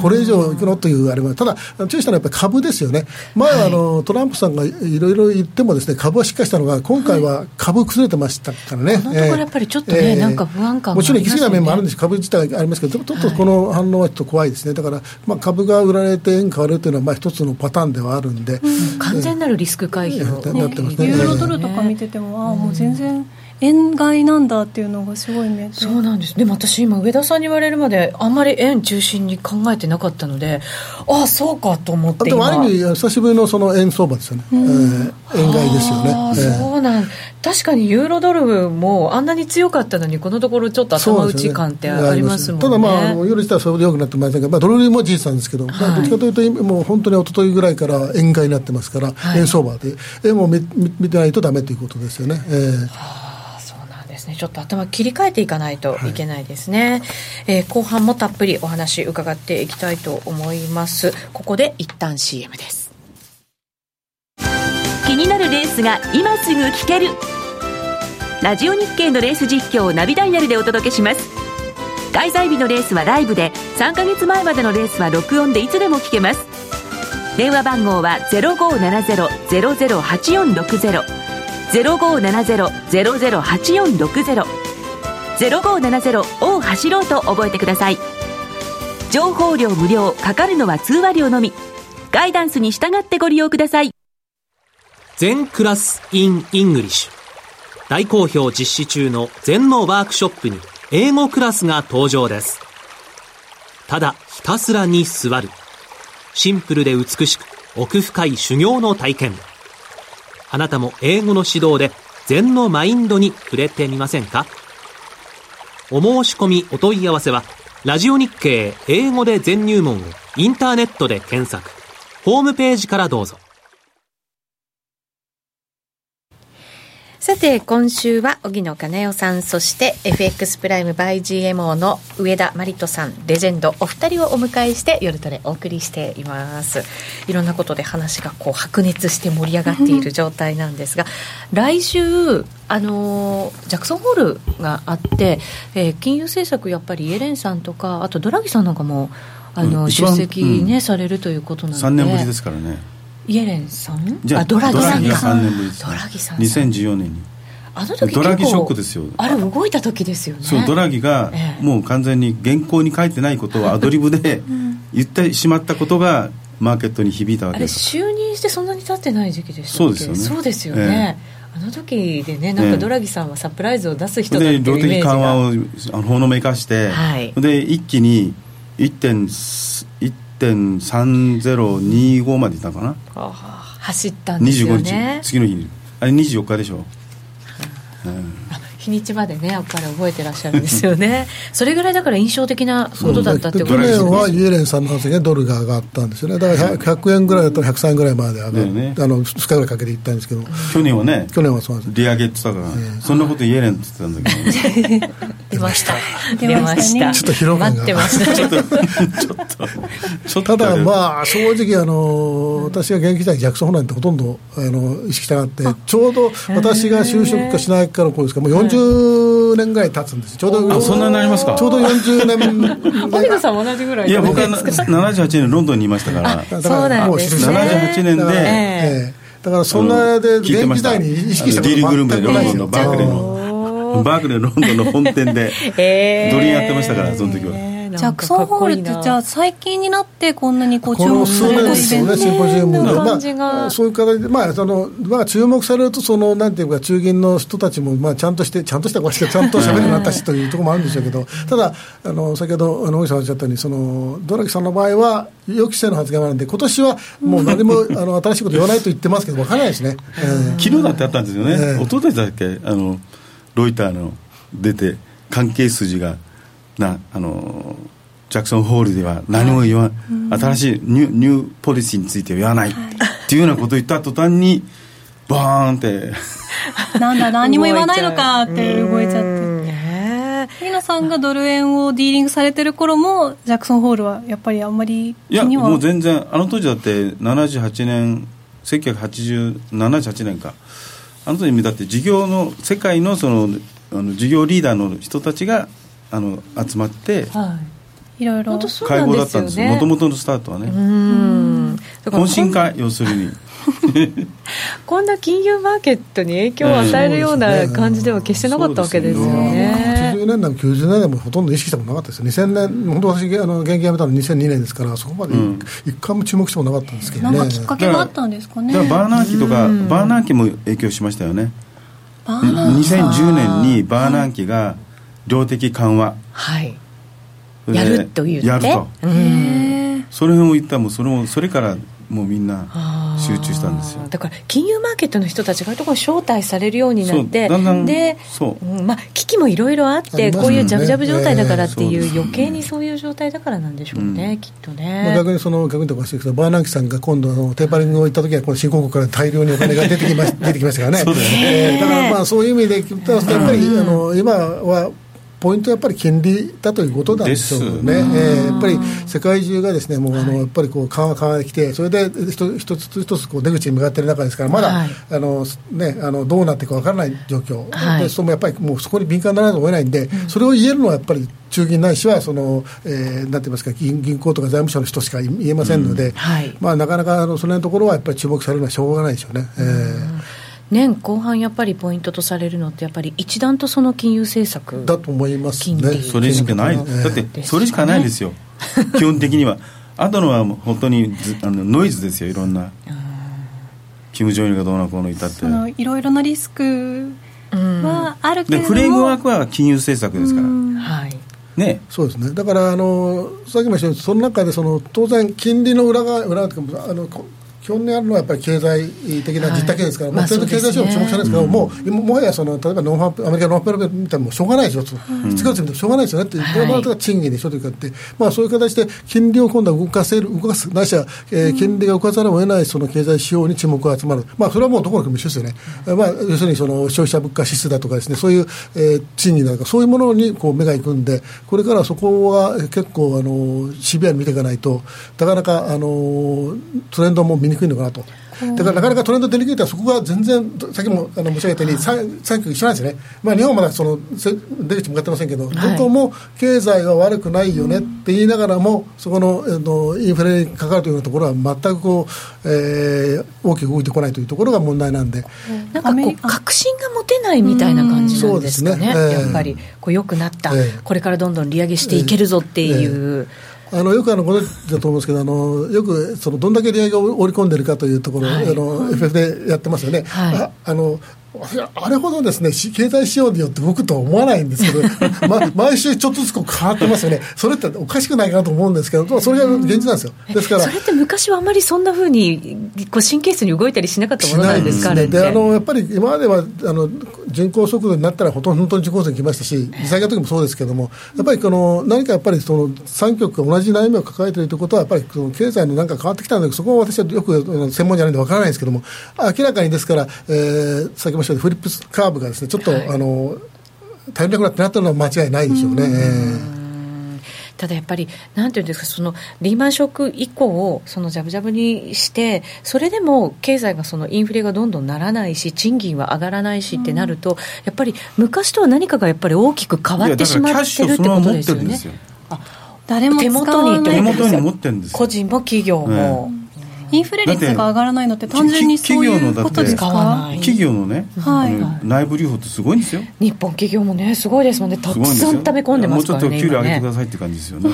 これ以上いくのというあれは、ただ、注意したのはやっぱり株ですよね、前はあの、はい、トランプさんがいろいろ言ってもです、ね、株はしっかりしたのが、今回は株崩れてましたからね、このところやっぱりちょっとね、えー、なんか不安感も、ね、もちろん行き過ぎた面もあるんです株自体ありますけど、ちょっとこの反応はちょっと怖いですね、だから、まあ、株が売られて円買われるというのは、まあ、一つのパターンではあるんで、うん、完全なるリスク回避を、ね、なってますね。ユーロドルとか見てても、あもう全然。円買いなんだっていうのがすごい見えて。そうなんです。でも私今上田さんに言われるまであんまり円中心に考えてなかったのでああそうかと思って今。ある意味久しぶりのその円相場ですよね、えー、円買いですよね。あ、えー、そうなん。確かにユーロドルもあんなに強かったのにこのところちょっと頭打ち感ってありますもんね、ね、ただまあユーロ自体はそれほど良くなってませんが、まあ、ドル売りも事実なんですけど、はい、まあ、どっちかというと今もう本当に一昨日ぐらいから円買いになってますから、はい、円相場で。円を見見てないとダメということですよね、えーですね。ちょっと頭切り替えていかないといけないですね、はい、えー、後半もたっぷりお話伺っていきたいと思います。ここで一旦 CM です。気になるレースが今すぐ聞ける。ラジオ日経のレース実況をナビダイヤルでお届けします。開催日のレースはライブで3か月前までのレースは録音でいつでも聞けます。電話番号は0570-008460 0570-008460 0570を走ろうと覚えてください。情報量無料かかるのは通話料のみ。ガイダンスに従ってご利用ください。全クラス in English 大好評実施中の全のワークショップに英語クラスが登場です。ただひたすらに座る。シンプルで美しく奥深い修行の体験。あなたも英語の指導で禅のマインドに触れてみませんか？お申し込みお問い合わせは、ラジオ日経英語で全入門をインターネットで検索。ホームページからどうぞ。さて、今週は、荻野金代さん、そして FX プライムバイ GMO の上田真理人さん、レジェンド、お二人をお迎えして、夜トレお送りしています。いろんなことで話がこう白熱して盛り上がっている状態なんですが、来週、あのジャクソンホールがあって、えー、金融政策、やっぱりイエレンさんとか、あとドラギさんなんかも、あの、うん、出席ね、うん、されるということなので。3年ぶりですからね。イエレンさん？じゃあドラギさんか。ドラギ3年ぶりドラギさん。2014年に。あの時ドラギショックですよ。あれ動いた時ですよね。そうドラギがもう完全に原稿に書いてないことをアドリブで 言ってしまったことがマーケットに響いたわけです。あれ就任してそんなに経ってない時期でしたそうですよね。そうですよね、えー、あの時でねなんかドラギさんはサプライズを出す人だっていうイメージが。で量的緩和をあのほのめかして、はい、で一気に1.3025までいったかな、はあ。走ったんですよね。25日次の日あれ24日でしょ、うん、日にちまでねやっぱり覚えてらっしゃるんですよね。それぐらいだから印象的なことだったってことですね。去年はイエレンさんの発言ドルが上がったんですよね。だから 100, 100円ぐらいだったら103円ぐらいまで上がる、ね、あの2日ぐらいかけていったんですけど。去年はね。去年はそうなんです利上げって言ったから、えー、そんなことイエレンって言ってたんだけど、出ました。出ましたちょっと広が。待ってました ちょっとちょっとただまあ正直あの私が現役時代ジャクソン・ホランってほとんどあの意識したがってちょうど私が就職かしないかの頃ですかもう40年ぐらい経つんです。ちょうどあそんなになりますか？ちょうど40年荻野 さんも同じぐらい。いや僕は78年ロンドンにいましたから。そうなんですね。78年で、えー、だからそんなで現役時代に意識したこと全くないですよ。バークレーのバークレーロンドンの本店で ドリンやってましたからその時は。ジャクソンホールってじゃあ最近になってこんなにこう注目されるですよねシンポジウムで、まあ、そういう形で、まあそのまあ、注目されるとそのなんていうか中銀の人たちも、まあ、ちゃんとしてちゃんとしたちゃんとしゃべるようになったしというところもあるんでしょうけどただあの先ほどあの大木さんおっしゃったようにそのドラギさんの場合は予期せぬ発言があるんで今年はもう何も あの新しいこと言わないと言ってますけど分からないですね、えー、昨日だってあったんですよね、えー、一昨日だっけ？あのロイターの出て関係筋がなあのジャクソンホールでは何も言わ、はい、新しいニュニューポリシーについては言わない、はい、っていうようなことを言った途端にバーンって。なんだ何も言わないのかって動いちゃって。杉野さんがドル円をディーリングされてる頃もジャクソンホールはやっぱりあんまりいやもう全然あの当時だって78年1978年か。あの時にだって事業の世界のそのあの事業リーダーの人たちがあの集まって、はい。いろいろ。会合だったんですもともとのスタートはね。うん。懇親会要するに。こんな金融マーケットに影響を与えるような感じでは決してなかったわけですよね。80年代も90年代もほとんど意識したことなかったですよ、2000年、本当私、あの現役辞めたの2002年ですから、そこまで一回も注目してもなかったんですけどね。なんかきっかけがあったんですかね。バーナー期とか、バーナー期も影響しましたよね。2010年にバーナンキが量的緩和、はい、やると言ってやると。それも言ったもそれもそれからもうみんな集中したんですよ。だから金融マーケットの人たちがところ招待されるようになってだんだんでそう、まあ、危機もいろいろあって、ね、こういうジャブジャブ状態だからっていう、えー、余計にそういう状態だからなんでしょうね、うん、きっとね、まあ、逆にその逆にとかしてバーナンキさんが今度のテーパリングを行った時はこの新興国から大量にお金が出てきま出てきましたからね。そうだね、えー、だからまあそういう意味で言ったらやっぱり、あの今はポイントはやっぱり金利だということなんでしょうね、えー、やっぱり世界中がですねもうあの、やっぱりこう緩和、緩和できて、それで一一つ一つこう出口に向かっている中ですから、まだ、はい、あのね、あのどうなっていくか分からない状況、はい、でそのやっぱりもうそこに敏感にならないと思えないんで、うん、それを言えるのはやっぱり中銀ないしはその、えー、なんて言いますか銀、銀行とか財務省の人しか言えませんので、うん。はい、まあ、なかなかあのその辺のところはやっぱり注目されるのはしょうがないでしょうね。えー年後半やっぱりポイントとされるのってやっぱり一段とその金融政策だと思いますね。それしかない、だってそれしかないですよ。基本的には。あとのは本当にあのノイズですよいろんな。キム・ジョンイルがどうなこうのいたって。いろいろなリスクはあるけれども。フレームワークは金融政策ですから。はい。ね、そうですね。だからあのさっきも言ったようにその中でその当然金利の裏側裏側あの基本にあるのはやっぱり経済的な実体系ですから、はい、もう経済指標も注目されるんですけど、もうもはやその例えばノンファアメリカのノンファペロ見たらもうしょうがないでしょ、7月見てもしょうがないですよねって、これも賃金でしょというかって、まあ、そういう形で金利を今度は動かせる、動かす、ないしは、えー、金利が動かざるを得ないその経済指標に注目が集まる、まあ、それはもうどこの国も一緒ですよね、まあ、要するにその消費者物価指数だとかですね、そういう、えー、賃金だとか、そういうものにこう目がいくんで、これからそこは結構あのシビアに見ていかないと、なかなかあのトレンドも見にくいのかなと。だからなかなかトレンド出にくいとそこが全然、さっきもあの申し上げたように、さっき一緒なんですよね、まあ、日本はまだその出口向かってませんけど、どこも経済は悪くないよねって言いながらも、そこののインフレにかかるというようなところは、全くこう、えー、大きく動いてこないというところが問題なんで。なんかこう、確信が持てないみたいな感じなんですかね、ねえー、やっぱり、こう良くなった、えー、これからどんどん利上げしていけるぞっていう。えーあのよくあのご存知だと思うんですけど、あのよくそのどんだけ利上げを織り込んでるかというところ、はい、あの FF でやってますよね。はい、ああのあれほどですね経済仕様によって動くとは思わないんですけど、ま、毎週ちょっとずつこう変わってますよね、それっておかしくないかなと思うんですけど、それが現実なんですよ、ですからそれって昔はあまりそんなふうにこう神経質に動いたりしなかったものなんですか、ね、であのやっぱり今まではあの人口速度になったらほとんど本当に受講生来ましたし、利下げの時もそうですけども、やっぱりこの何かやっぱりその3局が同じ悩みを抱えているということは、やっぱりその経済のなんか変わってきたんだけど、そこは私はよく専門じゃないんでわからないんですけども、明らかにですから、えー、先ほどしたフリップスカーブがですねちょっと、はい、あの足りなくなってなったのは間違いないでしょうね。ただやっぱり、なんていうんですか、そのリーマンショック以降、そのジャブジャブにして、それでも経済がそのインフレがどんどんならないし、賃金は上がらないしってなると、やっぱり昔とは何かがやっぱり大きく変わってしまってるってことですよ。ね。誰も手元に手元に持ってるんです個人も企業も。インフレ率が上がらないのって単純にそういうことですか？企業のね、はい、内部留保ってすごいんですよ。日本企業もねすごいですもんね。たくさん溜め込んでますからねもうちょっと給料上げてくださいって感じですよね。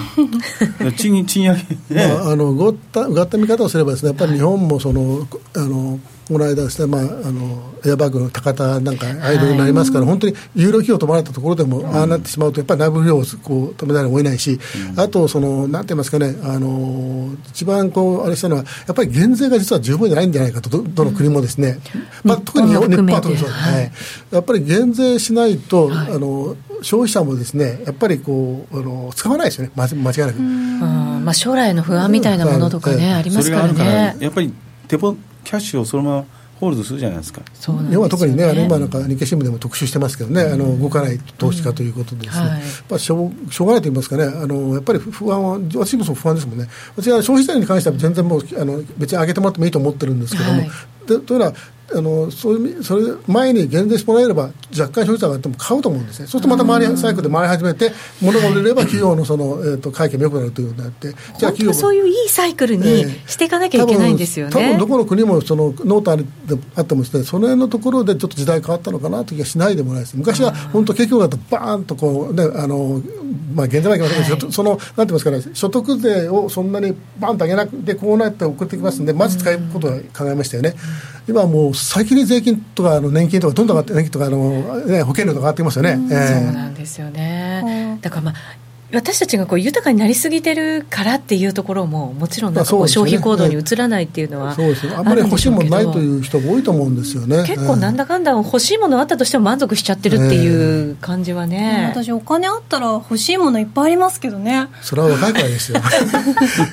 賃賃上げ、ね、まあ、あのうがった見方をすればですねやっぱり日本もそのあのこの間ですね、まあ、あのエアバッグの高田なんかアイドルになりますから、はい、本当にユーロ費用止まれたところでも、ああなってしまうと、やっぱり内部費用をこう止めざるを得ないし、うん、あとその、なんて言いますかね、あの一番こうあれしたのは、やっぱり減税が実は十分じゃないんじゃないかと、どどの国もですね、うん、まあ、特に日本は特にそうです、はい、やっぱり減税しないと、はい、あの消費者もですねやっぱりこうあの使わないですよね、間違いなく。まあ、将来の不安みたいなものとかね、ありますからね。やっぱり手ポキャッシュをそのままホールドするじゃないですか。日本は特にね、あの今なんか日経新聞でも特集してますけどね、あの動かない投資家ということでですね、まあしょうしょうがないと言いますかね、あのやっぱり不安は私も不安ですもんね。私は消費税に関しては全然もうあの別に上げてもらってもいいと思ってるんですけども、でというのはあのそういうそれ前に減税してもらえれば若干消費者があっても買うと思うんですね。そうするとまた回りサイクルで回り始めて物が売れれば企業のその、えーと、会計も良くなるというようになってじゃあ企業そういういいサイクルにしていかなきゃいけないんですよね、えー、多分どこの国もそのノートああってもですねその辺のところでちょっと時代変わったのかなという気がしないでもないです。昔は本当結局だとバーンとこうねあのまあ減税はいけませんけど、はい、そのなんて言いますかね所得税をそんなにバーンと上げなくてこうなって送ってきますんでまず使うことは考えましたよね、今もう先に税金とかあの年金とかどんどん上がって年金とかあの、ね、保険料とか上がってきますよね、えー、そうなんですよね。だからまあ私たちがこう豊かになりすぎてるからっていうところももちろんなんかこう消費行動に移らないっていうのはそうですね。あんまり欲しいものないという人も多いと思うんですよね。結構なんだかんだ欲しいものあったとしても満足しちゃってるっていう感じはね、私お金あったら欲しいものいっぱいありますけどね。それは若いからですよ。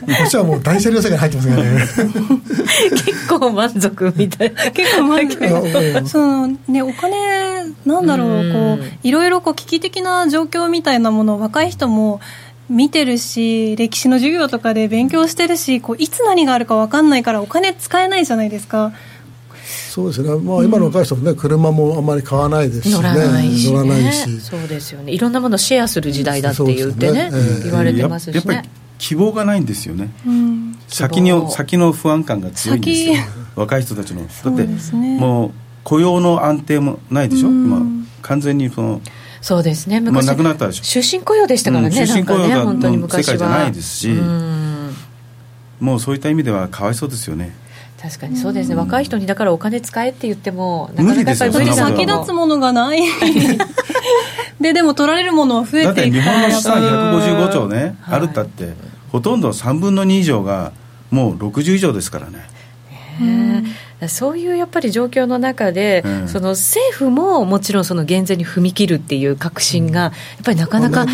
私はもう大車両世界に入ってますからね。結構満足みたいな。結構満足。そのねお金なんだろうこういろいろこう危機的な状況みたいなものを若い人もも見てるし歴史の授業とかで勉強してるしこういつ何があるか分かんないからお金使えないじゃないですか。そうですね、まあ、今の若い人もね、うん、車もあんまり買わないですし、ね、乗らないし、ね、乗らないし。そうですよね。いろんなものをシェアする時代だって言ってね、ね。えー、言われてますし、ね、やっぱり希望がないんですよね、うん、先に先の不安感が強いんですよ。若い人たちの。だって、もう雇用の安定もないでしょ、うん、今完全にそのそうですね。昔、まあ、なくなったでしょ。終身雇用でしたからね、うん、終身雇用が、ね、の世界じゃないですし、もうそういった意味ではかわいそうですよね。確かにそうですね、若い人にだからお金使えって言ってもなかなかやっぱり先立つものがない。ででも取られるものは増えて。いくだって日本の資産155兆ね、あるったってほとんど3分の2以上がもう60以上ですからね、そういうやっぱり状況の中で、うん、その政府ももちろんその減税に踏み切るっていう確信が、やっぱりなかなか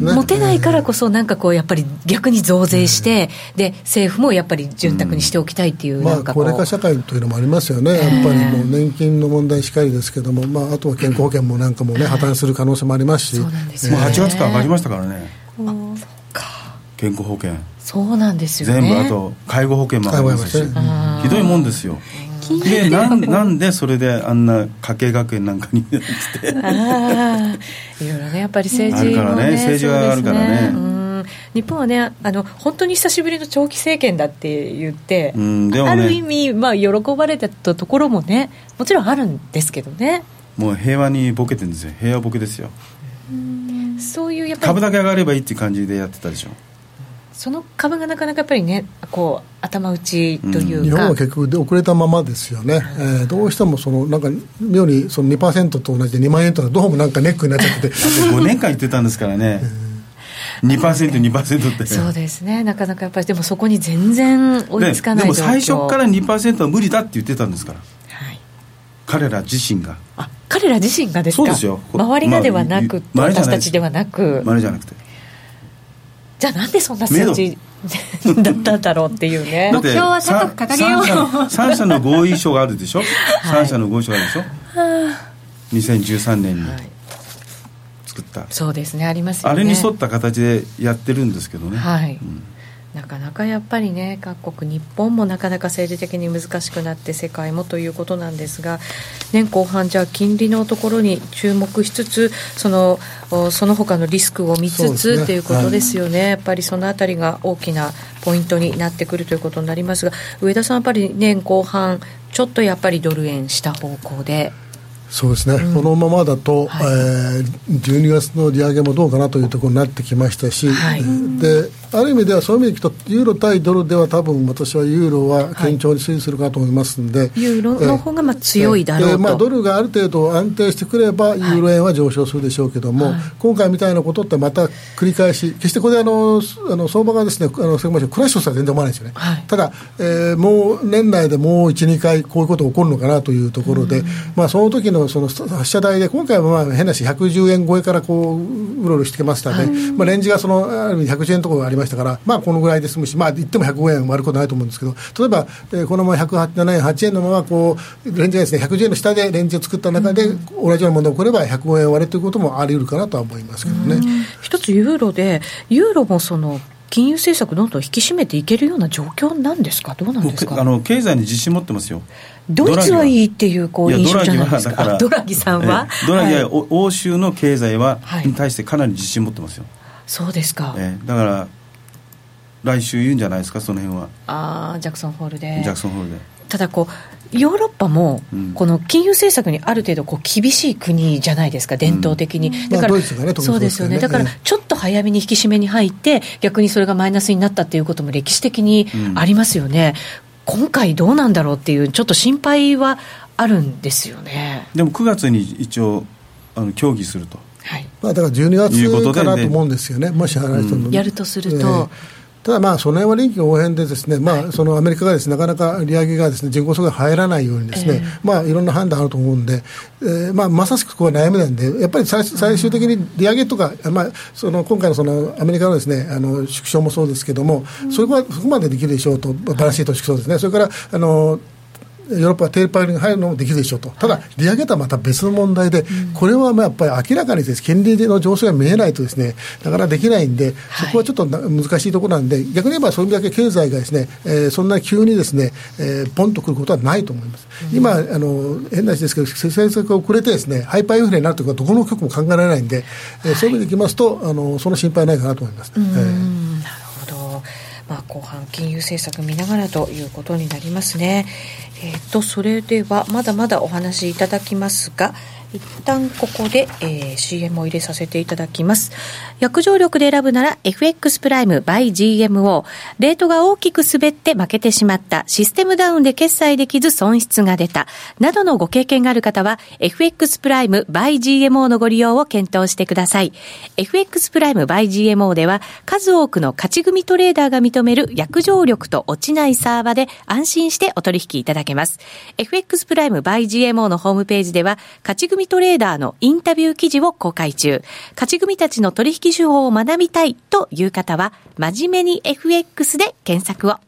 持てないからこそ、なんかこう、やっぱり逆に増税して、で政府もやっぱり潤沢にしておきたいっていう、まあ、高齢化社会というのもありますよね、やっぱりもう年金の問題しかりですけども、まあ、あとは健康保険もなんかもね、破綻する可能性もありますし、そうなんですね、もう8月から上がりましたからね。健康保険。そうなんですよ、ね、全部あと介護保険もありますし、ひどいもんですよでなんなんでそれであんな家計学園なんかにって。あいろいろねやっぱり政治も、ね、あるからね政治があるからね、ね、日本はねあの本当に久しぶりの長期政権だって言って、うんでもね、ある意味、まあ、喜ばれてたところもねもちろんあるんですけどね。もう平和にボケてるんですよ。平和ボケですよ。そういうやっぱり株だけ上がればいいっていう感じでやってたでしょその株がなかなかやっぱりねこう頭打ちというか、うん、日本は結局遅れたままですよね、えー、どうしてもそのなんか妙にその2%と同じで2万円とかどうもなんかネックになっちゃって5年間言ってたんですからね、えー、2%、2%って、そうですね、なかなかやっぱり、でもそこに全然追いつかないでも最初から2%は無理だって言ってたんですから、はい、彼ら自身が。あ彼ら自身がですか？そうですよ。周りがではなく、まあ、私たちではなく、周りじゃなくて。じゃあなんでそんな数字だったんだろうっていうね。目標は高く掲げよう。3社 の合意書があるでしょ、はい、3社の合意書があるでしょ、は2013年に作った、そうですねありますよね。あれに沿った形でやってるんですけどね。はい、うんなかなかやっぱりね各国日本もなかなか政治的に難しくなって世界もということなんですが年後半じゃあ金利のところに注目しつつそのその他のリスクを見つつ、ね、ということですよね、はい、やっぱりそのあたりが大きなポイントになってくるということになりますが上田さんやっぱり年後半ちょっとやっぱりドル円した方向で。そうですね、うん、このままだと、はい、えー、12月の利上げもどうかなというところになってきましたし、はい、である意味ではそういう意味でいくとユーロ対ドルでは多分私はユーロは堅調に推移するかと思いますので、はい、ユーロの方がまあ強いだろうと、えー、まあ、ドルがある程度安定してくればユーロ円は上昇するでしょうけども、はい、今回みたいなことってまた繰り返し決してこれあのあの相場がですねあのクラッシュすら全然思わないですよね、はい、ただ、えー、もう年内でもう12回こういうことが起こるのかなというところで、まあ、その時のその発射台で今回はまあ変なし110円超えからこううろうろしてきましたので、まあ、レンジがその110円のところがありましたからまあこのぐらいで済むし、まあ、言っても105円割ることないと思うんですけど、例えば、えー、このまま107円、8円のままこう、レンジがですね、110円の下でレンジを作った中で、同じようなものが起これば、105円割れということもあり得るかなとは思いますけどね。一つユーロで、ユーロもその金融政策、どんどん引き締めていけるような状況なんですか、どうなんですか？あの経済に自信持ってますよ。ドイツはいいっていうこう印象じゃないですか？ドラギさんは、ドラギは欧州の経済は、に対してかなり自信持ってますよ。そうですか、えー、だから来週言うんじゃないですかその辺は。ああジャクソンホールで。ジャクソンホールで。ただこうヨーロッパもこの金融政策にある程度こう厳しい国じゃないですか伝統的に、うん、だから、まあね、そうですよね。だからちょっと早めに引き締めに入って逆にそれがマイナスになったっていうことも歴史的にありますよね、うん今回どうなんだろうっていう、ちょっと心配はあるんですよね。でも9月に一応あの協議すると。はい、まあ、だから12月かなと思うんですよね、もし話しても、やるとすると、えーただ、まあ、その辺は臨機応変でですね、まあ、そのアメリカがですね、なかなか利上げがですね、人口総が入らないようにですね、えー、まあ、いろんな判断あると思うんで、えー、まあ、まさしくここは悩みなんで、やっぱり最最終的に利上げとか、まあ、その今回のそのアメリカのですね、あの縮小もそうですけども、それはそこまでできるでしょうと、バランスシート縮小ですね、それからあのヨーロッパはテーパーに入るのもできるでしょうと、ただ、利上げとはまた別の問題で、これはまあやっぱり明らかにです、金利の上昇が見えないとです、ね、なかなかできないんで、そこはちょっと難しいところなんで、逆に言えば、それだけ経済がですね、えー、そんな急にですね、えー、ポンとくることはないと思います。今、あの変な話ですけど、政策が遅れてですね、ハイパーインフレになるということは、どこの局も考えられないんで、えー、そういう意味でいきますと、あのその心配ないかなと思います、ね。なるほどまあ、後半金融政策見ながらということになりますね。えーと、それではまだまだお話しいただきますが一旦ここで、えー、CM を入れさせていただきます。約定力で選ぶなら FX プライム by GMO。レートが大きく滑って負けてしまった。システムダウンで決済できず損失が出た。などのご経験がある方は FX プライム by GMO のご利用を検討してください。FX プライム by GMO では数多くの勝ち組トレーダーが認める約定力と落ちないサーバで安心してお取引いただけます。FX プライム by GMO のホームページでは勝ち組組トレーダーのインタビュー記事を公開中。勝ち組たちの取引手法を学びたいという方は、真面目に FX で検索を。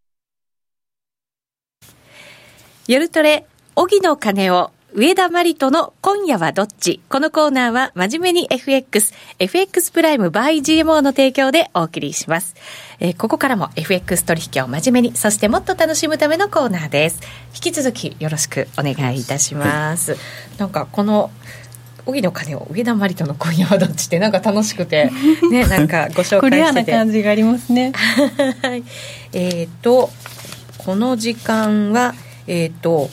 夜トレ、荻野金を上田マリとの今夜はどっち？このコーナーは真面目に FX、FX プライム by GMO の提供でお送りします。えー、ここからも FX 取引を真面目に、そしてもっと楽しむためのコーナーです。引き続きよろしくお願いいたします。はい、なんかこの荻野金を上田マリとの今夜はどっちってなんか楽しくてね なんかご紹介しててな感じがありますね はいえっ、とこの時間はえーと、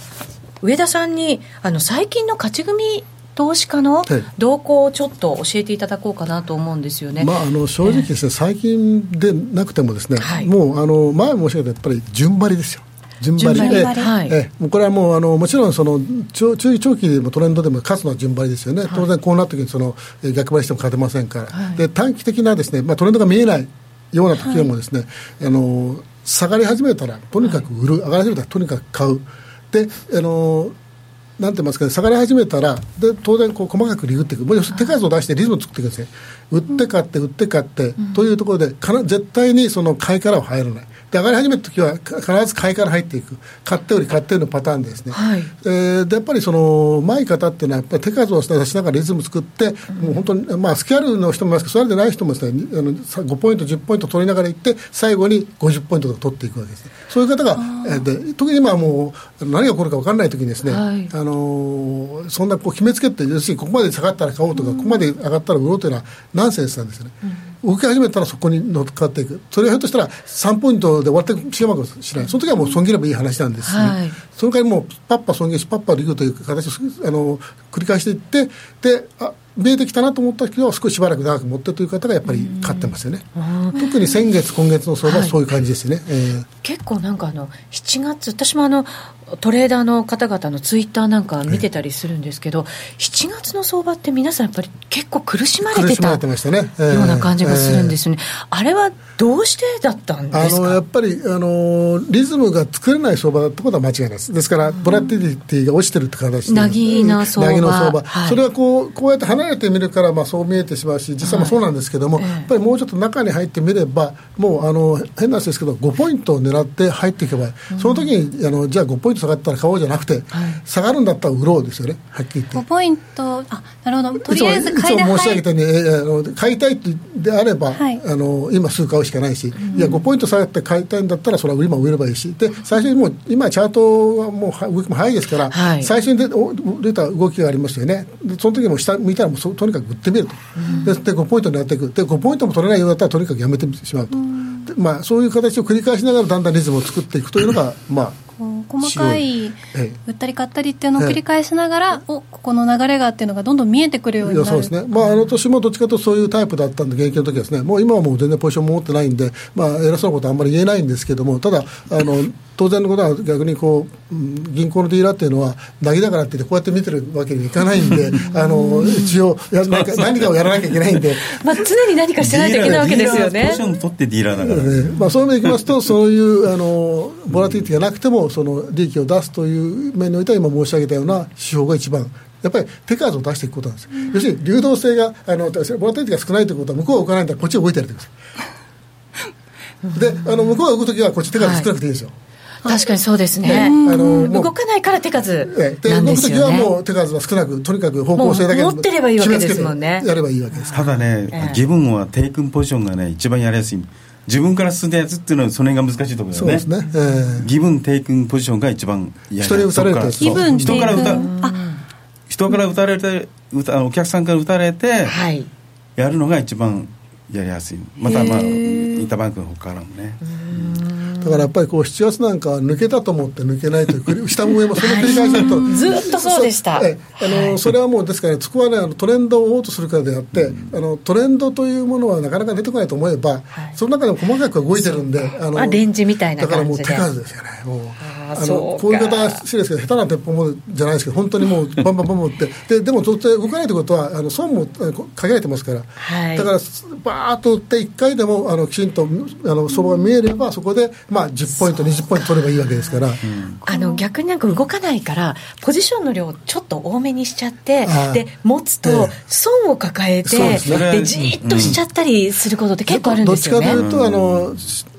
上田さんにあの最近の勝ち組投資家の動向をちょっと教えていただこうかなと思うんですよね、まあ、あの正直ですね、えー、最近でなくてもですね、はい、もうあの前申し上げたやっぱり順張りですよ。順張り。で、はい、えこれはもうあのもちろんその中中長期でもトレンドでも勝つのは順張りですよね、はい、当然こうなった時にその逆張りしても勝てませんから、はい、で短期的なですね、まあ、トレンドが見えないような時でもですね、あの下がり始めたらとにかく売る、上がり始めたらとにかく買う。であのなんて言いますか、ね、下がり始めたら、で当然こう細かくリグっていく、もう手数を出してリズムを作っていくんですね、売って買って、売って買って、というところで、かな絶対にその買いからは入らない。で上がり始めた時は必ず買いから入っていく。買ってより買ってよりのパターンですね、はい、えー、でやっぱりその前方っていうのはやっぱり手数を出しながらリズム作って、うん、もう本当に、まあ、スキャルの人もいますけどそうでない人もですねあの5ポイント10ポイント取りながらいって最後に50ポイントとか取っていくわけです、ね、そういう方がで特に今もう何が起こるか分からない時にですね、はい、あのそんなこう決めつけて要するにここまで下がったら買おうとか、うん、ここまで上がったら売ろうというのはナンセンスなんですよね。うん動き始めたらそこに乗っかっていく、それがひょっとしたら3ポイントで終わってしまうかもしれない、その時はもう損切ればいい話なんです。ね、はい、その代わりもう、パッパ損切し、パッパリグという形をあの繰り返していって、であ見えてきたなと思った人は少ししばらく長く持ってという方がやっぱり勝ってますよね、特に先月、今月の相場はそういう感じですね、はい、え。ー、結構なんかあの7月、私もあのトレーダーの方々のツイッターなんか見てたりするんですけど、7月の相場って皆さんやっぱり結構苦しまれてたような感じがするんですよね、あれはどうしてだったんですかやっぱりあのリズムが作れない相場だってことは間違いないです、ですから、ボラティティが落ちてるって形で、なぎな相場、の相場、はい、それはこうこうやって離れてみるから、まあ、そう見えてしまうし、実際もそうなんですけども、はい、やっぱりもうちょっと中に入ってみれば、もうあの変な話ですけど、5ポイントを狙って入っていけば、その時にあのじゃあ5ポイント下がったら買おうじゃなくて、はい、下がるんだったら売ろうですよね、はっきり言って。5ポイントあなるほど。とりあえず買いい。つも申し上げたように、えー、あの買いたいであれば、はい、あの今すぐ買うしかないし、うん、いや5ポイント下がって買いたいんだったらそれは今売ればいいしで最初にもう今チャートはもう動きも早いですから、はい、最初に出出た動きがありますよね。でその時も下向いたらもうとにかく売ってみると、うん、でで5ポイント狙っていくで5ポイントも取れないようだったらとにかくやめてしまうと、うん、まあ、そういう形を繰り返しながらだんだんリズムを作っていくというのがまあ細かい売ったり買ったりっていうのを繰り返しながら、はい、おここの流れがっていうのがどんどん見えてくるようになる。そうですね、まあ、あの年もどっちかというとそういうタイプだったんで、現役の時はですね、もう今はもう全然ポジションも持ってないんで、まあ、偉そうなことはあんまり言えないんですけども、ただ、あの当然のことは逆にこう銀行のディーラーっていうのは、投げだからって言って、こうやって見てるわけにいかないんで、あの一応や何か、何かをやらなきゃいけないんで、まあ常に何かしてないといけないわけですよね。ポジション取ってディーラーだから、ねまあ、そういう意味でいきますと、そういうあのボラティティがなくても、その利益を出すという面においては、今申し上げたような指標が一番やっぱり手数を出していくことなんです、うん、要するに流動性があのボラティティが少ないということは向こうが動かないんだらこっちが動いてやるってことです。であの向こうが動くときはこっち手数少なくていいですよ、はい確かにそうですね、あの動かないから手数なんですよ、ね、動くときはもう手数は少なく、とにかく方向性だけ持ってればいいわけですもんね。やればいいわけですただね、え自分はテイクンポジションがね、一番やりやすい。自分から進んだやつっていうのはその辺が難しいところだよね。そうですね。えー、ギブンテイクンポジションが一番やりやすい。人に打たれる人から打た人から打たれて、お客さんから打たれて、やるのが一番やりやすい。またまあ、インターバンクのほからもね。だからやっぱりこう7月なんかは抜けたと思って抜けないという 下も上もその繰り返しだと。ずっとそうでした。えあの、それはもうですから、ね、そこはねあのトレンドを追おうとするからであって、うん、あのトレンドというものはなかなか出てこないと思えば、はい、その中でも細かく動いてるんであの、レンジみたいなだからもう手数ですよねもうあのこういう方は失礼ですけど下手な鉄砲もじゃないですけど本当にもう バンバンバンバンって。ででも当然動かないということはあの損も限られてますから、はい、だからバーッと打って1回でもあのきちんとあの相場が見えればそこで、まあ、10ポイント20ポイント取ればいいわけですから、うん、あの逆になんか動かないからポジションの量ちょっと多めにしちゃってで持つと損を抱えて、えー、で、ね、じっとしちゃったりすることって結構あるんですよね。どっちかというとあの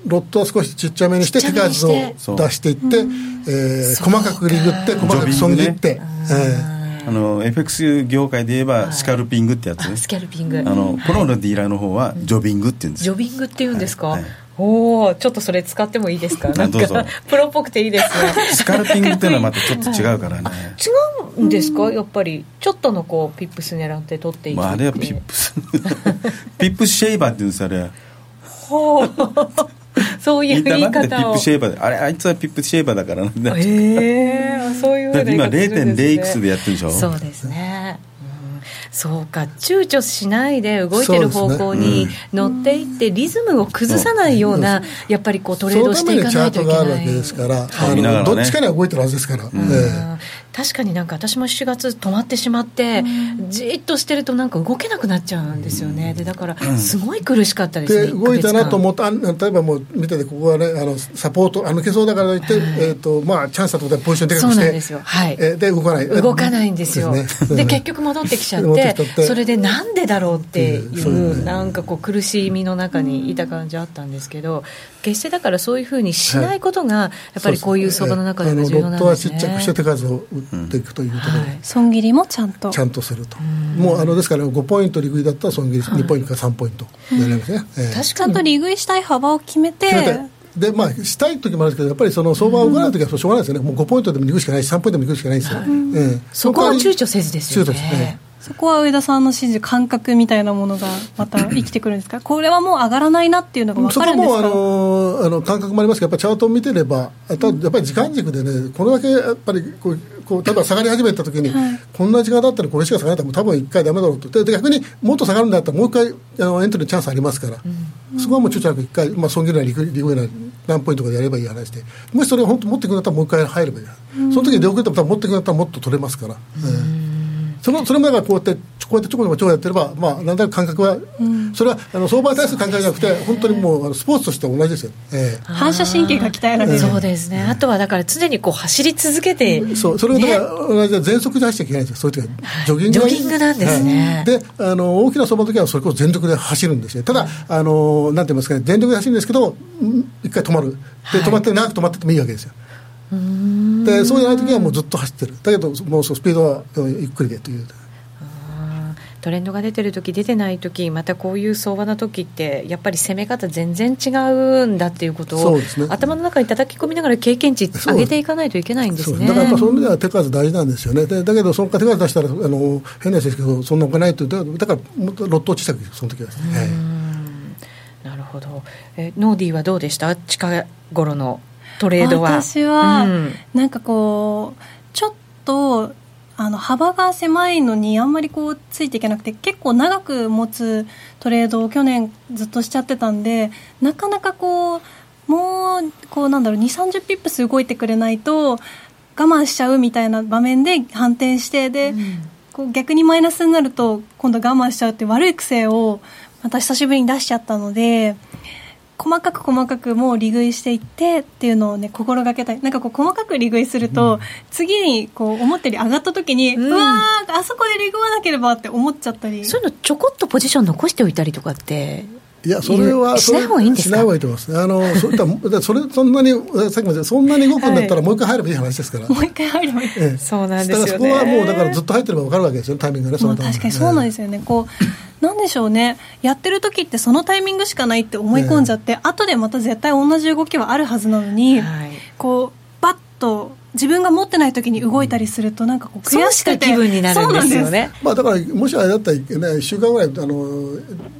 ロットは少しちっちゃめにして手数を出していって、えー、細かくリグって細かく損切って。あの FX 業界で言えばスカルピングってやつ、スキャルピング。あのプロのディーラーの方はジョビングって言うんですジョビングって言うんですか、はい。はいおおちょっとそれ使ってもいいですか？なんかプロっぽくていいですね。スカルピングっていうのはまたちょっと違うからね、違うんですか？やっぱりちょっとのこう pips 狙って取っていくまあ、あれは pips。pips shaver っていうんですあれ。ほう そういう言い方を。ピップシェーバーであれあいつは pip shaver だからなんだへえー、そういうふうに今0.0いくつでやってるでしょ？そうですね。そうか躊躇しないで動いてる方向に乗っていって、リズムを崩さないような、やっぱりこうトレードしていかないといけない。そのためにチャートがあるわけですから、はい、どっちかには動いてるはずですから。うん確かになんか私も7月止まってしまって、じっとしてるとなんか動けなくなっちゃうんですよね、でだからすごい苦しかったですね、で動いたなと思った例えばもう見ててここはねあのサポートあ抜けそうだからといって、はい、えーとまあ、チャンスだと思ってポジションでかくして。そうなんですよ、はい。えー、で動かない。動かないんですよ。で、ね、結局戻ってきちゃってそれでなんでだろうっていう、なんかこう苦しい身の中にいた感じあったんですけど決してだからそういうふうにしないことが、やっぱりこういう相場の中では重要なんですね、ロットはちっちゃくして手数を打っていくというところ、はい、損切りもちゃんと。ちゃんとすると。もうあのですから5ポイント利食いだったら損切り2ポイントか3ポイント。やりますね、えー、確かにと利食いしたい幅を決めて。でまあ、したい時もあるんですけど、やっぱりその相場を動かない時はしょうがないですよね、もう5ポイントでも行くしかないし、3ポイントでも行くしかないですよ、うんえー、そこは躊躇せずですよね。躊躇ねそこは上田さんの指示感覚みたいなものがまた生きてくるんですか？これはもう上がらないなっていうのが分かるんですか？そこもあのあの感覚もありますけどやっぱりチャートを見てればやっぱり時間軸でねこれだけやっぱりこうこう例えば下がり始めたときに、はい、こんな時間だったらこれしか下がらないと多分1回だめだろうと。で逆にもっと下がるんだったらもう1回あのエントリーチャンスありますから、うん、そこはもうちょっと1回、まあ、損切りなりリグなり何ポイントかでやればいい話で。もしそれを本当持っていくんだったらもう1回入ればいい、うん、その時に出遅れても持っていくんだったらもっと取れますから。うんそのそれもだからこうやってこうやってちょこちょこちょこやってれば、まあ、なんだか感覚は、うん、それはあの相場に対する感覚じゃなくて本当にもうあのスポーツとして同じですよ、えー、反射神経が鍛えられる、えー、そうですね。あとはだから常にこう走り続けて、そう。それがだから同じで全速で走っちゃいけないんですよ。そういう時はジョギング。ジョギングなんですね、はい、であの大きな相場の時はそれこそ全力で走るんですねただあのなんて言いますかね。全力で走るんですけど一回止まる。で止まって長く止まっててもいいわけですよ、でそうじゃない時はもうずっと走ってる。だけどもうスピードはゆっくりでという。トレンドが出てる時出てない時またこういう相場の時ってやっぱり攻め方全然違うんだっていうことを、ね、頭の中に叩き込みながら経験値上げていかないといけないんですね。だからやっぱそういう意味では手数大事なんですよね。でだけどその手数出したらあの変な話ですけどそんなお金ないとだからもっとロット小さくその時は。なるほど。えノーディーはどうでした？近頃のトレードは私は、うん、なんかこうちょっとあの幅が狭いのにあんまりこうついていけなくて結構長く持つトレードを去年ずっとしちゃってたんでなかなかこうもうこうなんだろう2 3 0ピップス動いてくれないと我慢しちゃうみたいな場面で反転してで、うん、こう逆にマイナスになると今度我慢しちゃうって悪い癖をまた久しぶりに出しちゃったので。細かく細かくもう利食いしていってっていうのをね心がけたい。なんかこう細かく利食いすると、うん、次にこう思ったより上がった時に、うん、うわーあそこで利食わなければって思っちゃったり。そういうのちょこっとポジション残しておいたりとかっていやそれはしない方がいいんですか？しない方がいいと思います。あのそういったそれそんなにさっきも言ったそんなに動くんだったら、もう一回入ればいい話ですから。もう一回入ればいい、ええ、そうなんですよ、ね、そこはもうだからずっと入ってれば分かるわけですよタイミングが。ねその確かにそうなんですよね、こうなんでしょうね。やってる時ってそのタイミングしかないって思い込んじゃって、ね、後でまた絶対同じ動きはあるはずなのに、はい、こうバッと自分が持ってない時に動いたりするとなんかこう悔しくて気分になるんですよね。まあだからもしあれだったらね1週間ぐらいあの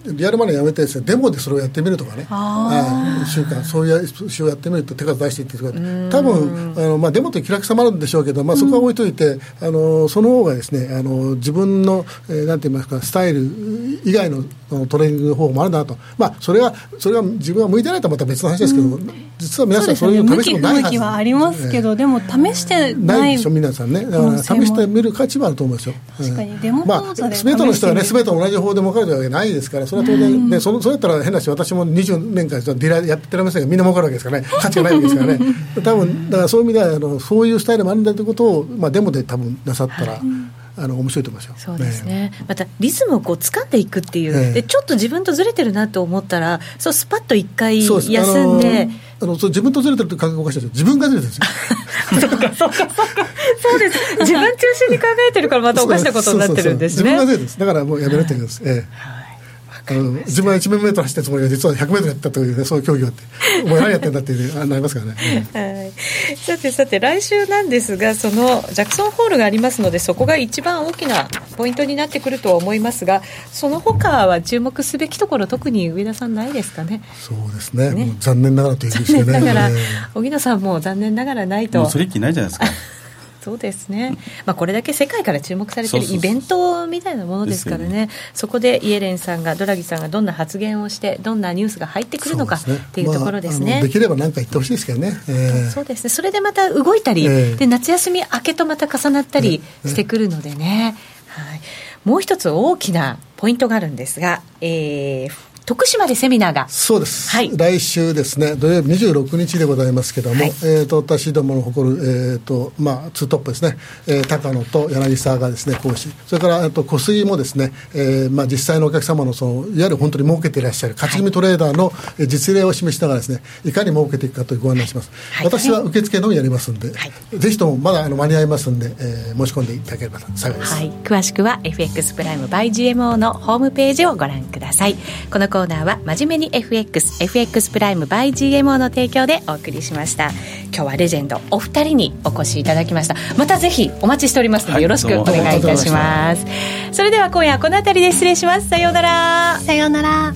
リアルマネーやめてですねデモでそれをやってみるとかね。あ1週間そういう週をやってみると手数出していってとか多分あの、まあ、デモって気楽さもあるんでしょうけど、まあ、そこは置いといてあのその方がですねあの自分の、えー、なんて言いますかスタイル以外のトレーニング方法もあるなと、まあ、それはそれは自分は向いてないとまた別の話ですけど、実は皆さんそういうの試してもないはず、ね、はありますけど、でも試してないでしょ皆さんね。だから試してみる価値はあると思いますよ。確かに。デモ講座で、まあ、全ての人はね全て同じ方法で儲かるわけないですからそれは当然、でそのそれやったら変なし私も20年間ディラーやってられませんがみんな儲かるわけですからね。価値がないわけですからね。多分だからそういう意味ではあのそういうスタイルもあるんだということを、まあ、デモで多分なさったら、はいあの面白いと思いますよ。そうですね、またリズムをこう掴んでいくっていう、でちょっと自分とずれてるなと思ったらそうスパッと一回休んで。あのそう自分とずれてるって感覚おかしいです自分がずれてるんですよ。そうかそうか。そうかそうです。自分中心に考えてるからまたおかしなことになってるんですね。自分がずれてるんです。だからもうやめるって言うんです、ええ。あの自分は1メートル走ったつもりが実は100メートルやったという、ね、そういう競技があってお前何やってんだっていう、ね、なりますからね、はい、さてさて来週なんですがそのジャクソンホールがありますのでそこが一番大きなポイントになってくるとは思いますがその他は注目すべきところ特に上田さんないですかね？そうですね、ね、残念ながらというですね。残念ながら、荻野さんも残念ながらないと。それっきないじゃないですかそうですね、まあ、これだけ世界から注目されているイベントみたいなものですからね、そこでイエレンさんが、ドラギさんがどんな発言をして、どんなニュースが入ってくるのかっていうところですね。まあ、できれば何か言ってほしいですけどね、えー、そうですね、それでまた動いたり、えー、で夏休み明けとまた重なったりしてくるのでね。はい、もう一つ大きなポイントがあるんですが、えー、徳島でセミナーが。そうです、はい、来週ですね。土曜日26日でございますけども、はい、えーと、私どもの誇る、えーとまあ、ツートップですね、えー、高野と柳沢がですね講師。それからと小杉もですね、えーまあ、実際のお客様のそのいわゆる本当に儲けていらっしゃる勝ち組トレーダーの実例を示しながらですねいかに儲けていくかというご案内します、はい、私は受付のみやりますんで、はい、ぜひともまだあの間に合いますんで、えー、申し込んでいただければ幸いです、はい、詳しくは FX プライム by GMO のホームページをご覧くださいこのコーナーは真面目に FXFX プライム by GMO の提供でお送りしました。今日はレジェンドお二人にお越しいただきました。またぜひお待ちしておりますので、よろしくお願いいたします。それでは今夜はこの辺りで失礼します。さようなら。さようなら